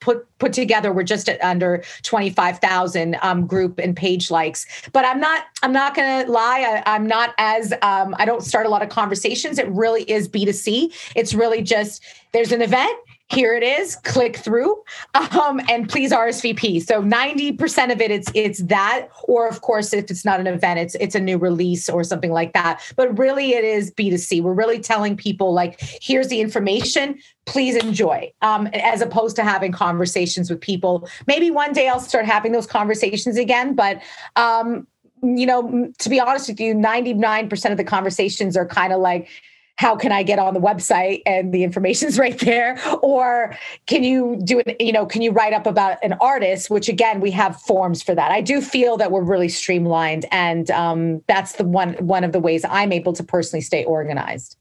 put put together we're just at under 25,000 um, group and page likes. But I'm not I'm not to lie I, am not as um, I don't start a lot of conversations. It really is B2C it's really just there's an event here it is click through um, and please rsvp so 90% of it it's it's that or of course if it's not an event it's it's a new release or something like that. But really it is b2c we're really telling people like here's the information please enjoy um, as opposed to having conversations with people. Maybe one day i'll start having those conversations again but um, you know to be honest with you 99% of the conversations are kind of like how can I get on the website and the information's right there? Or can you do it, you know, can you write up about an artist, which again, we have forms for that. I do feel that we're really streamlined and um, that's the one, one of the ways I'm able to personally stay organized.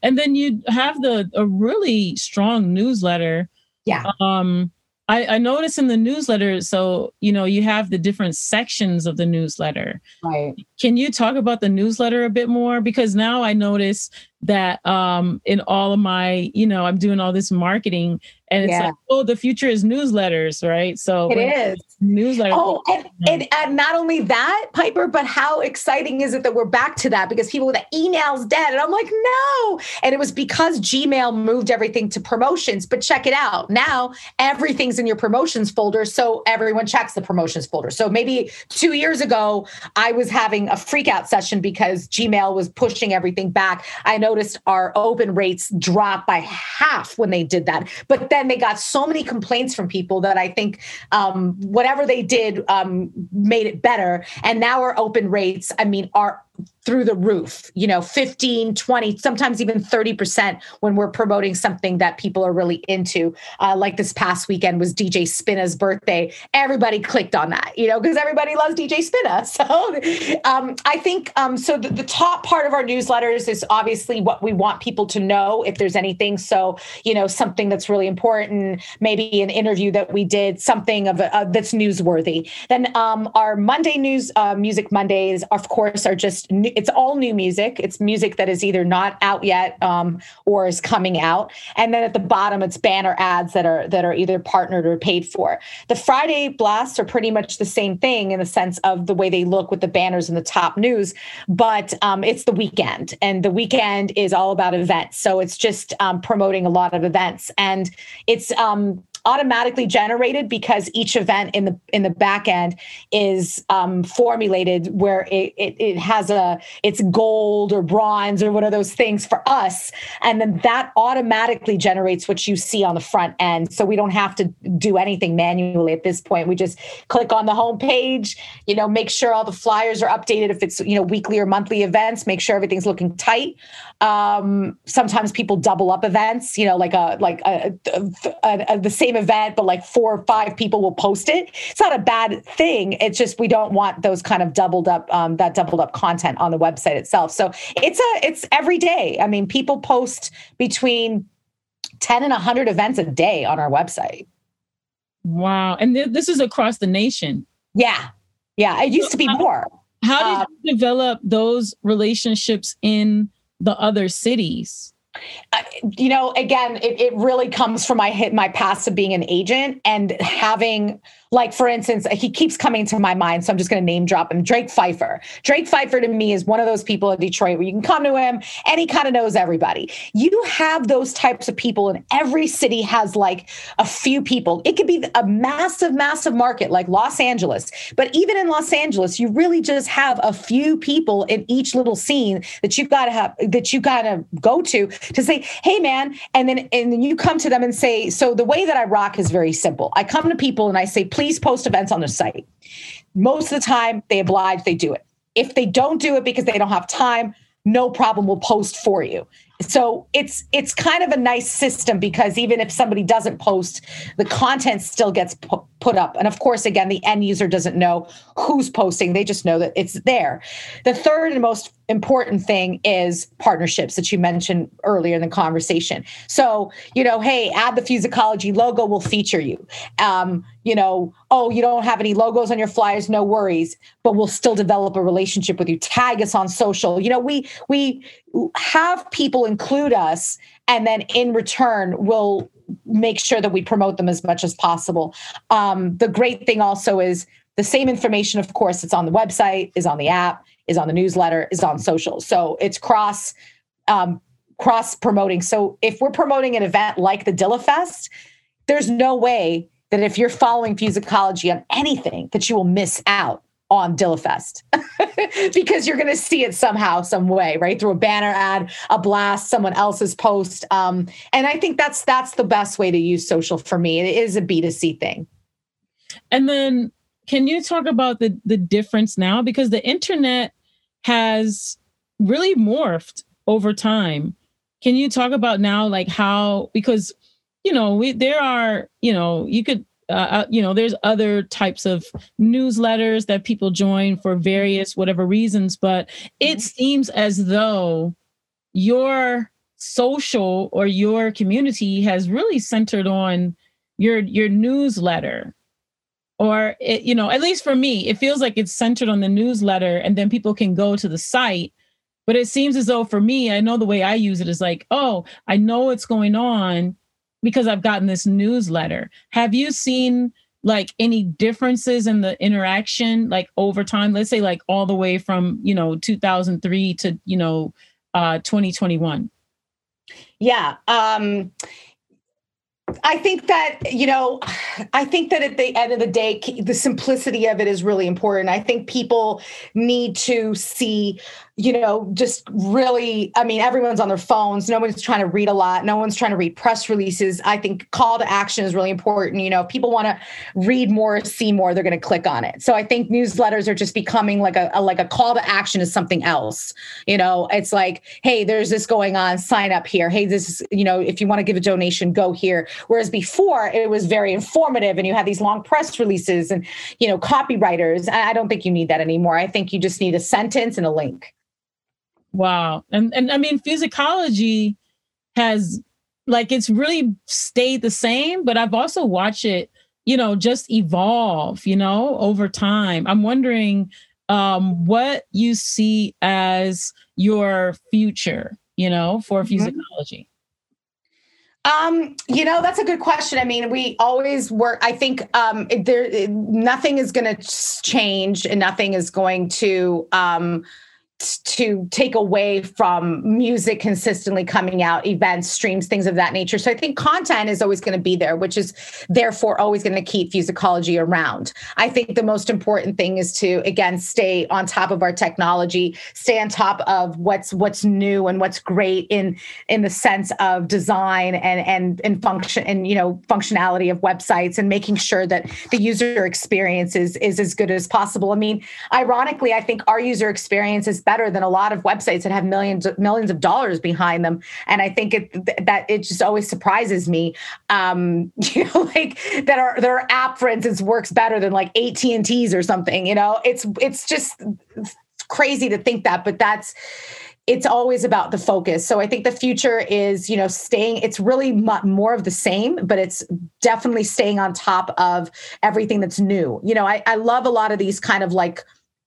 And then you have the, a really strong newsletter. Yeah. Um, I, I noticed in the newsletter, so you know, you have the different sections of the newsletter. Right. Can you talk about the newsletter a bit more? Because now I notice that um in all of my, you know, I'm doing all this marketing and it's yeah. like, oh, the future is newsletters, right? So it is newsletter. Oh, and, and, and, not only that, Piper, but how exciting is it that we're back to that? Because people with the email's dead. And I'm like, no. And it was because Gmail moved everything to promotions. But check it out. Now everything's in your promotions folder. So everyone checks the promotions folder. So maybe two years ago, I was having a freak out session because Gmail was pushing everything back. I noticed our open rates drop by half when they did that. But then they got so many complaints from people that I think um, whatever they did um, made it better. And now our open rates, I mean, are through the roof, you know, 15, 20, sometimes even 30% when we're promoting something that people are really into. Uh, like this past weekend was DJ Spinna's birthday. Everybody clicked on that, you know, because everybody loves DJ Spinna. So um, I think um, so. The, the, top part of our newsletters is obviously what we want people to know if there's anything. So, you know, something that's really important, maybe an interview that we did, something of uh, that's newsworthy. Then um, our Monday news, uh, Music Mondays, of course, are just new, it's all new music. It's music that is either not out yet um, or is coming out. And then at the bottom, it's banner ads that are that are either partnered or paid for. The Friday blasts are pretty much the same thing in the sense of the way they look with the banners in the top news, but um, it's the weekend, and the weekend is all about events. So it's just um, promoting a lot of events, and it's um, automatically generated because each event in the in the back end is um, formulated where it, it, it has a it's gold or bronze or one of those things for us. And then that automatically generates what you see on the front end. So we don't have to do anything manually at this point. We just click on the home page you know make sure all the flyers are updated. If it's you know weekly or monthly events make sure everything's looking tight. Um, sometimes people double up events you know like a like a, a, a, a the same same event, but like four or five people will post it. It's not a bad thing. It's just we don't want those kind of doubled up um, that doubled up content on the website itself. So it's a it's every day. I mean, people post between ten and hundred events a day on our website. Wow, and th- this is across the nation. Yeah, yeah. It used to be more. How did um, you develop those relationships in the other cities? Uh, you know, again, it, it really comes from my hit my past of being an agent and having like, for instance, he keeps coming to my mind. So I'm just going to name drop him Drake Pfeiffer. Drake Pfeiffer to me is one of those people in Detroit where you can come to him and he kind of knows everybody. You have those types of people, and every city has like a few people. It could be a massive, massive market like Los Angeles. But even in Los Angeles, you really just have a few people in each little scene that you've got to have, that you got to go to to say, hey, man. And then, and then you come to them and say, so the way that I rock is very simple. I come to people and I say, please please post events on the site. Most of the time, they oblige, they do it. If they don't do it because they don't have time, no problem, we'll post for you. so it's it's kind of a nice system because even if somebody doesn't post the content still gets pu- put up and of course again the end user doesn't know who's posting they just know that it's there the third and most important thing is partnerships that you mentioned earlier in the conversation. So you know hey add the fusicology logo we'll feature you. Um, you know oh you don't have any logos on your flyers no worries but we'll still develop a relationship with you. Tag us on social. You know we we have people include us and then in return we'll make sure that we promote them as much as possible. Um, the great thing also is the same information of course it's on the website is on the app is on the newsletter is on social so it's cross um, cross promoting so if we're promoting an event like the dilla fest there's no way that if you're following fusicology on anything that you will miss out on Dillafest because you're going to see it somehow, some way, right? Through a banner ad, a blast, someone else's post. Um, and I think that's that's the best way to use social for me. It is a B2C thing. And then can you talk about the the difference now? Because the internet has really morphed over time. Can you talk about now like how because you know, we there are, you know, you could uh, uh, you know, there's other types of newsletters that people join for various whatever reasons, but it mm-hmm. seems as though your social or your community has really centered on your your newsletter or it, you know at least for me it feels like it's centered on the newsletter and then people can go to the site but it seems as though for me i know the way i use it is like oh i know what's going on because I've gotten this newsletter. Have you seen like any differences in the interaction like over time? Let's say like all the way from, you know, 2003 to, you know, uh 2021. Yeah. Um I think that, you know, I think that at the end of the day, the simplicity of it is really important. I think people need to see you know, just really, I mean, everyone's on their phones. No one's trying to read a lot. No one's trying to read press releases. I think call to action is really important. You know, if people want to read more, see more, they're going to click on it. So I think newsletters are just becoming like a, a like a call to action is something else. You know, it's like, hey, there's this going on. Sign up here. Hey, this is, you know, if you want to give a donation, go here. Whereas before it was very informative and you had these long press releases and, you know, copywriters. I don't think you need that anymore. I think you just need a sentence and a link. Wow. And and I mean Fusicology has like it's really stayed the same, but I've also watched it, you know, just evolve, you know, over time. I'm wondering um what you see as your future, you know, for mm-hmm. Fusicology. Um, you know, that's a good question. I mean, we always work. I think um, there nothing is going to change, and nothing is going to um, to take away from music consistently coming out, events, streams, things of that nature. So I think content is always going to be there, which is therefore always going to keep Fusicology around. I think the most important thing is to again stay on top of our technology, stay on top of what's what's new and what's great in in the sense of design and and and function and you know functionality of websites and making sure that the user experience is is as good as possible. I mean, ironically, I think our user experience is better better than a lot of websites that have millions millions of dollars behind them. And I think it that it just always surprises me. Um, you know, like that our their app, for instance, works better than like AT and T's or something. You know, it's it's just crazy to think that, but that's it's always about the focus. So I think the future is, you know, staying, it's really more of the same, but it's definitely staying on top of everything that's new. You know, I, I love a lot of these kind of like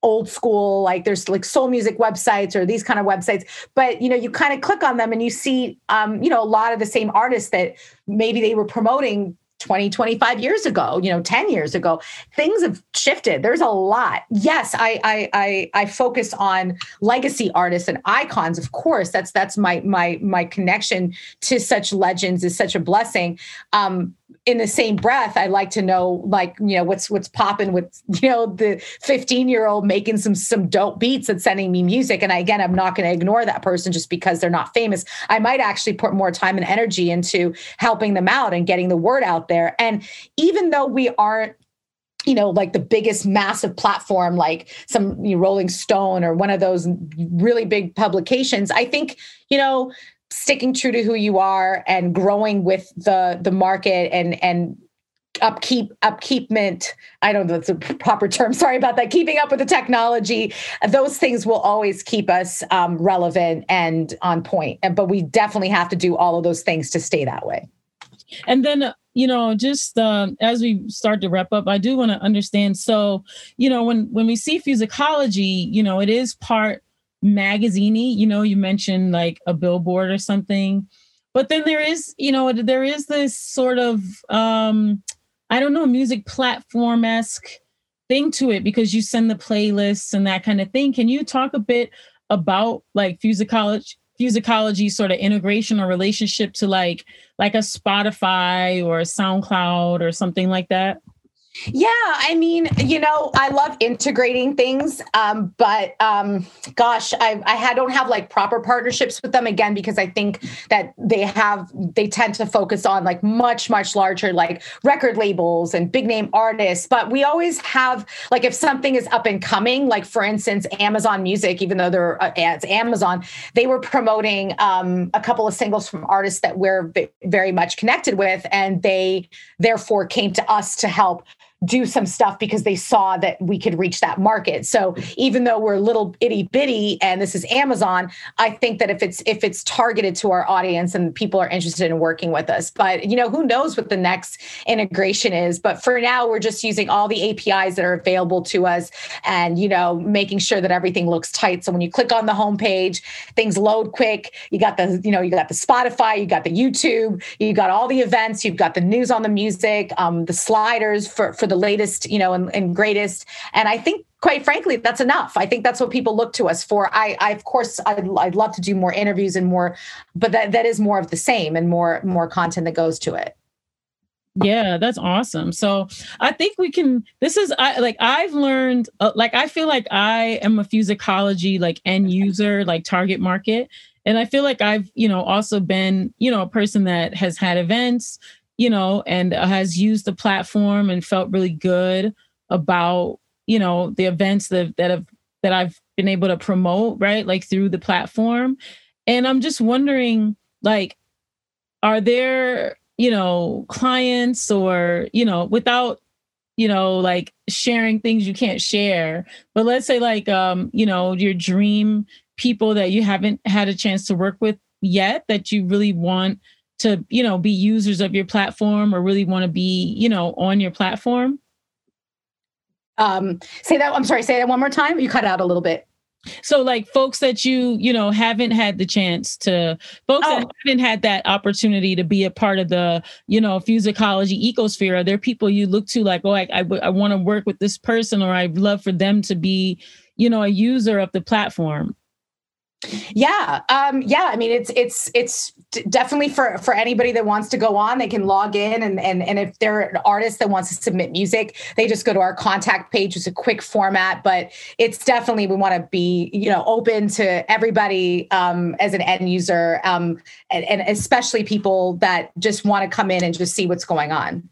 old school like there's like soul music websites or these kind of websites but you know you kind of click on them and you see um, you know a lot of the same artists that maybe they were promoting 20 25 years ago you know 10 years ago. Things have shifted. There's a lot. Yes i i i, I focus on legacy artists and icons of course. That's that's my my my connection to such legends is such a blessing. Um in the same breath i like to know like you know what's what's popping with you know the 15 year old making some some dope beats and sending me music and I, again i'm not going to ignore that person just because they're not famous i might actually put more time and energy into helping them out and getting the word out there and even though we aren't you know, like the biggest massive platform, like some you know, Rolling Stone or one of those really big publications. I think, you know, sticking true to who you are and growing with the the market and and upkeep upkeepment. I don't know that's a proper term. Sorry about that. Keeping up with the technology. Those things will always keep us um, relevant and on point. But we definitely have to do all of those things to stay that way. And then you know just um, as we start to wrap up i do want to understand. So you know when when we see Fusicology you know it is part magaziney you know you mentioned like a billboard or something but then there is you know there is this sort of um i don't know music platform-esque thing to it because you send the playlists and that kind of thing can you talk a bit about like Fusicology Fusicology sort of integration or relationship to like like a Spotify or a SoundCloud or something like that? Yeah, I mean, you know, I love integrating things, um, but um, gosh, I, I don't have like proper partnerships with them again because I think that they have they tend to focus on like much much larger like record labels and big name artists. But we always have like if something is up and coming, like for instance, Amazon Music, even though they're uh, it's Amazon, they were promoting um, a couple of singles from artists that we're very much connected with, and they therefore came to us to help do some stuff because they saw that we could reach that market. So even though we're a little itty bitty and this is Amazon, I think that if it's if it's targeted to our audience and people are interested in working with us, but you know who knows what the next integration is. But for now, we're just using all the APIs that are available to us, and you know making sure that everything looks tight. So when you click on the homepage, things load quick. You got the you know you got the Spotify, you got the YouTube, you got all the events, you've got the news on the music, um, the sliders for for the the latest, you know, and, and greatest. And I think quite frankly, that's enough. I think that's what people look to us for. I, I of course, I'd, I'd, love to do more interviews and more, but that, that is more of the same and more, more content that goes to it. Yeah, that's awesome. So I think we can. This is I like I've learned. Uh, like I feel like I am a Fusicology like end user, like target market, and I feel like I've you know also been you know a person that has had events, you know, and has used the platform and felt really good about, you know, the events that, that have that I've been able to promote, right? Like through the platform. And I'm just wondering, like, are there, you know, clients or, you know, without, you know, like sharing things you can't share, but let's say like um, you know, your dream people that you haven't had a chance to work with yet that you really want to you know be users of your platform or really want to be you know on your platform? Um say that i'm sorry say that one more time. You cut out a little bit. So like folks that you you know haven't had the chance to folks oh. that haven't had that opportunity to be a part of the you know Fusicology ecosphere are there people you look to like oh i, I, I want to work with this person or i'd love for them to be you know a user of the platform yeah, um, yeah. I mean, it's it's it's definitely for for anybody that wants to go on. They can log in, and and and if they're an artist that wants to submit music, they just go to our contact page. It's a quick format, but it's definitely we want to be you know open to everybody um, as an end user, um, and, and especially people that just want to come in and just see what's going on.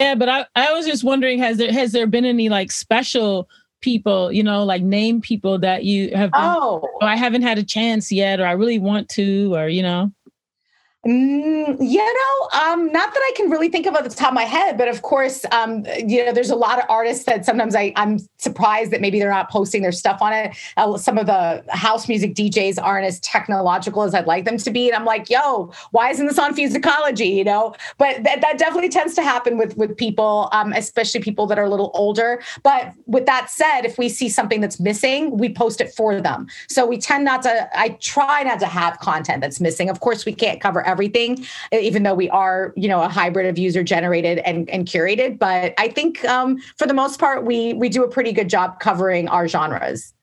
Yeah, but I I was just wondering, has there has there been any like special people, you know, like name people that you have. Been, oh, I haven't had a chance yet, or I really want to, or you know. Mm, you know, um, not that I can really think of at the top of my head, but of course, um, you know, there's a lot of artists that sometimes I, I'm surprised that maybe they're not posting their stuff on it. Uh, some of the house music DJs aren't as technological as I'd like them to be, and I'm like, yo, why isn't this on Fusicology? You know, but th- that definitely tends to happen with with people, um, especially people that are a little older. But with that said, if we see something that's missing, we post it for them. So we tend not to. I try not to have content that's missing. Of course, we can't cover everything, even though we are, you know, a hybrid of user generated and, and curated. But I think um, for the most part, we we do a pretty good job covering our genres.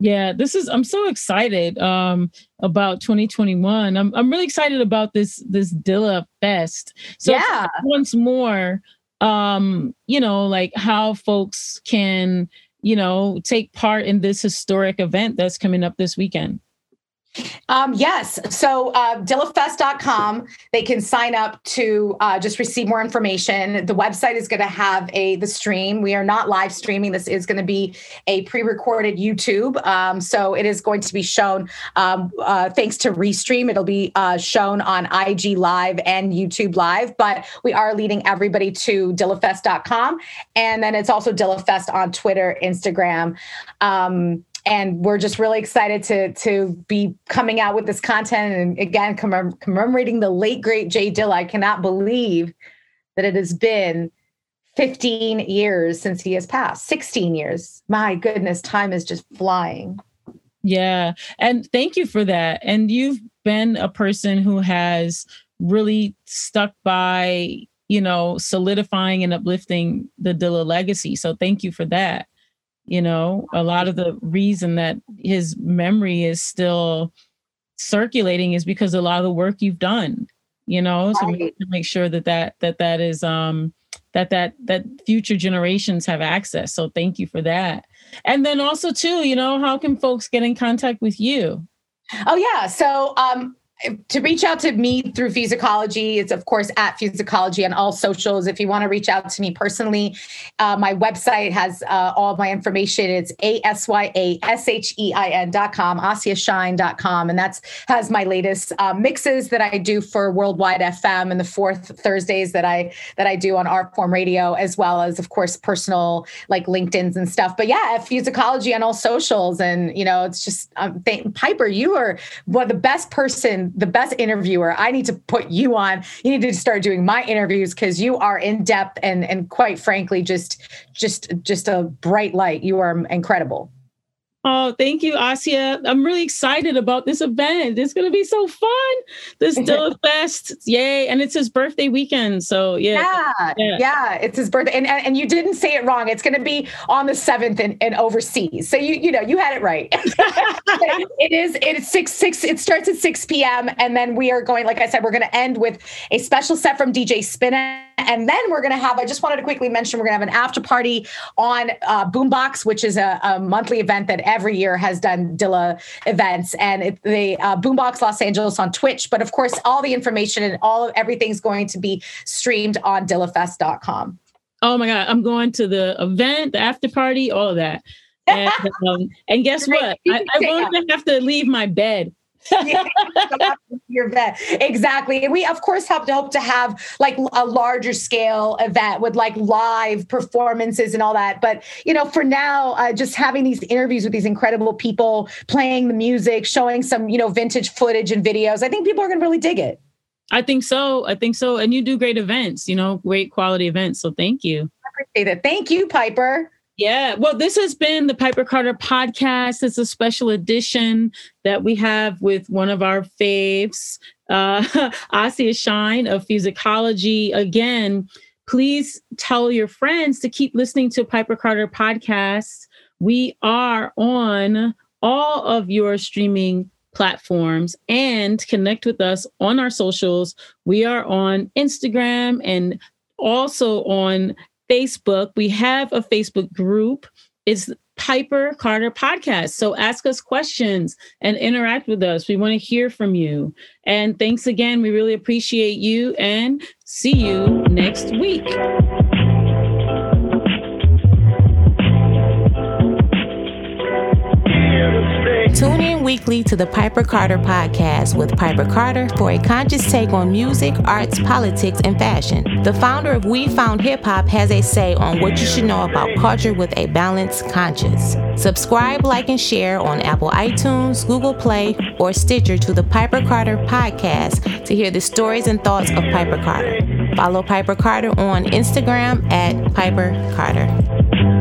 Yeah, this is I'm so excited um about 2021. I'm I'm really excited about this this Dilla Fest. So yeah. once more um you know like how folks can you know take part in this historic event that's coming up this weekend. Um, yes. So uh, dillafest.com, they can sign up to uh, just receive more information. The website is going to have a the stream. We are not live streaming. This is going to be a pre-recorded YouTube. Um, so it is going to be shown um, uh, thanks to Restream. It'll be uh, shown on IG Live and YouTube Live. But we are leading everybody to dillafest.com, and then it's also Dillafest on Twitter, Instagram. Um, and we're just really excited to to be coming out with this content and again commem- commemorating the late great Jay Dilla. I cannot believe that it has been 15 years since he has passed. 16 years. My goodness, time is just flying. Yeah, and thank you for that. And you've been a person who has really stuck by, you know, solidifying and uplifting the Dilla legacy. So thank you for that you know a lot of the reason that his memory is still circulating is because a lot of the work you've done you know so make, make sure that that that that is um that that that future generations have access. So thank you for that. And then also too you know how can folks get in contact with you? Oh yeah. So um to reach out to me through Fusicology, it's of course at Fusicology on all socials. If you want to reach out to me personally, uh, my website has uh, all my information. It's a s y a s h e i n dot com, and that's has my latest uh, mixes that I do for Worldwide FM and the fourth Thursdays that I that I do on Artform Radio, as well as of course personal like LinkedIn's and stuff. But yeah, Fusicology on all socials, and you know, it's just um, th- Piper, you are one of the best person the best interviewer. I need to put you on. You need to start doing my interviews because you are in depth and and quite frankly, just just just a bright light. You are incredible. Oh, thank you, Asia. I'm really excited about this event. It's going to be so fun. This Dilla Fest. Yay. And it's his birthday weekend. So, yeah. Yeah. Yeah. yeah it's his birthday. And, and, and, you didn't say it wrong. It's going to be on the 7th and, and overseas. So, you you know, you had it right. it is, it is 6, 6, it starts at 6 p.m. And then we are going, like I said, we're going to end with a special set from DJ Spinna. And then we're going to have, I just wanted to quickly mention, we're going to have an after party on uh, Boombox, which is a, a monthly event that every year has done Dilla events and it, the uh, Boombox Los Angeles on Twitch. But of course, all the information and all of everything's going to be streamed on dillafest.com. Oh my God. I'm going to the event, the after party, all of that. And, um, and guess what? I, I won't even have to leave my bed your event exactly and we of course hope to hope to have like a larger scale event with like live performances and all that but you know for now uh, just having these interviews with these incredible people playing the music showing some you know vintage footage and videos i think people are going to really dig it. I think so i think so and you do great events you know great quality events so thank you. I appreciate it. Thank you piper yeah. Well, this has been the Piper Carter podcast. It's a special edition that we have with one of our faves, uh, Shine of Fusicology. Again, please tell your friends to keep listening to Piper Carter podcast. We are on all of your streaming platforms and connect with us on our socials. We are on Instagram and also on Facebook. We have a Facebook group. It's Piper Carter Podcast. So ask us questions and interact with us. We want to hear from you. And thanks again. We really appreciate you and see you next week. Weekly to the Piper Carter podcast with Piper Carter for a conscious take on music, arts, politics, and fashion. The founder of We Found Hip Hop has a say on what you should know about culture with a balanced conscience. Subscribe, like, and share on Apple iTunes, Google Play, or Stitcher to the Piper Carter podcast to hear the stories and thoughts of Piper Carter. Follow Piper Carter on Instagram at Piper Carter.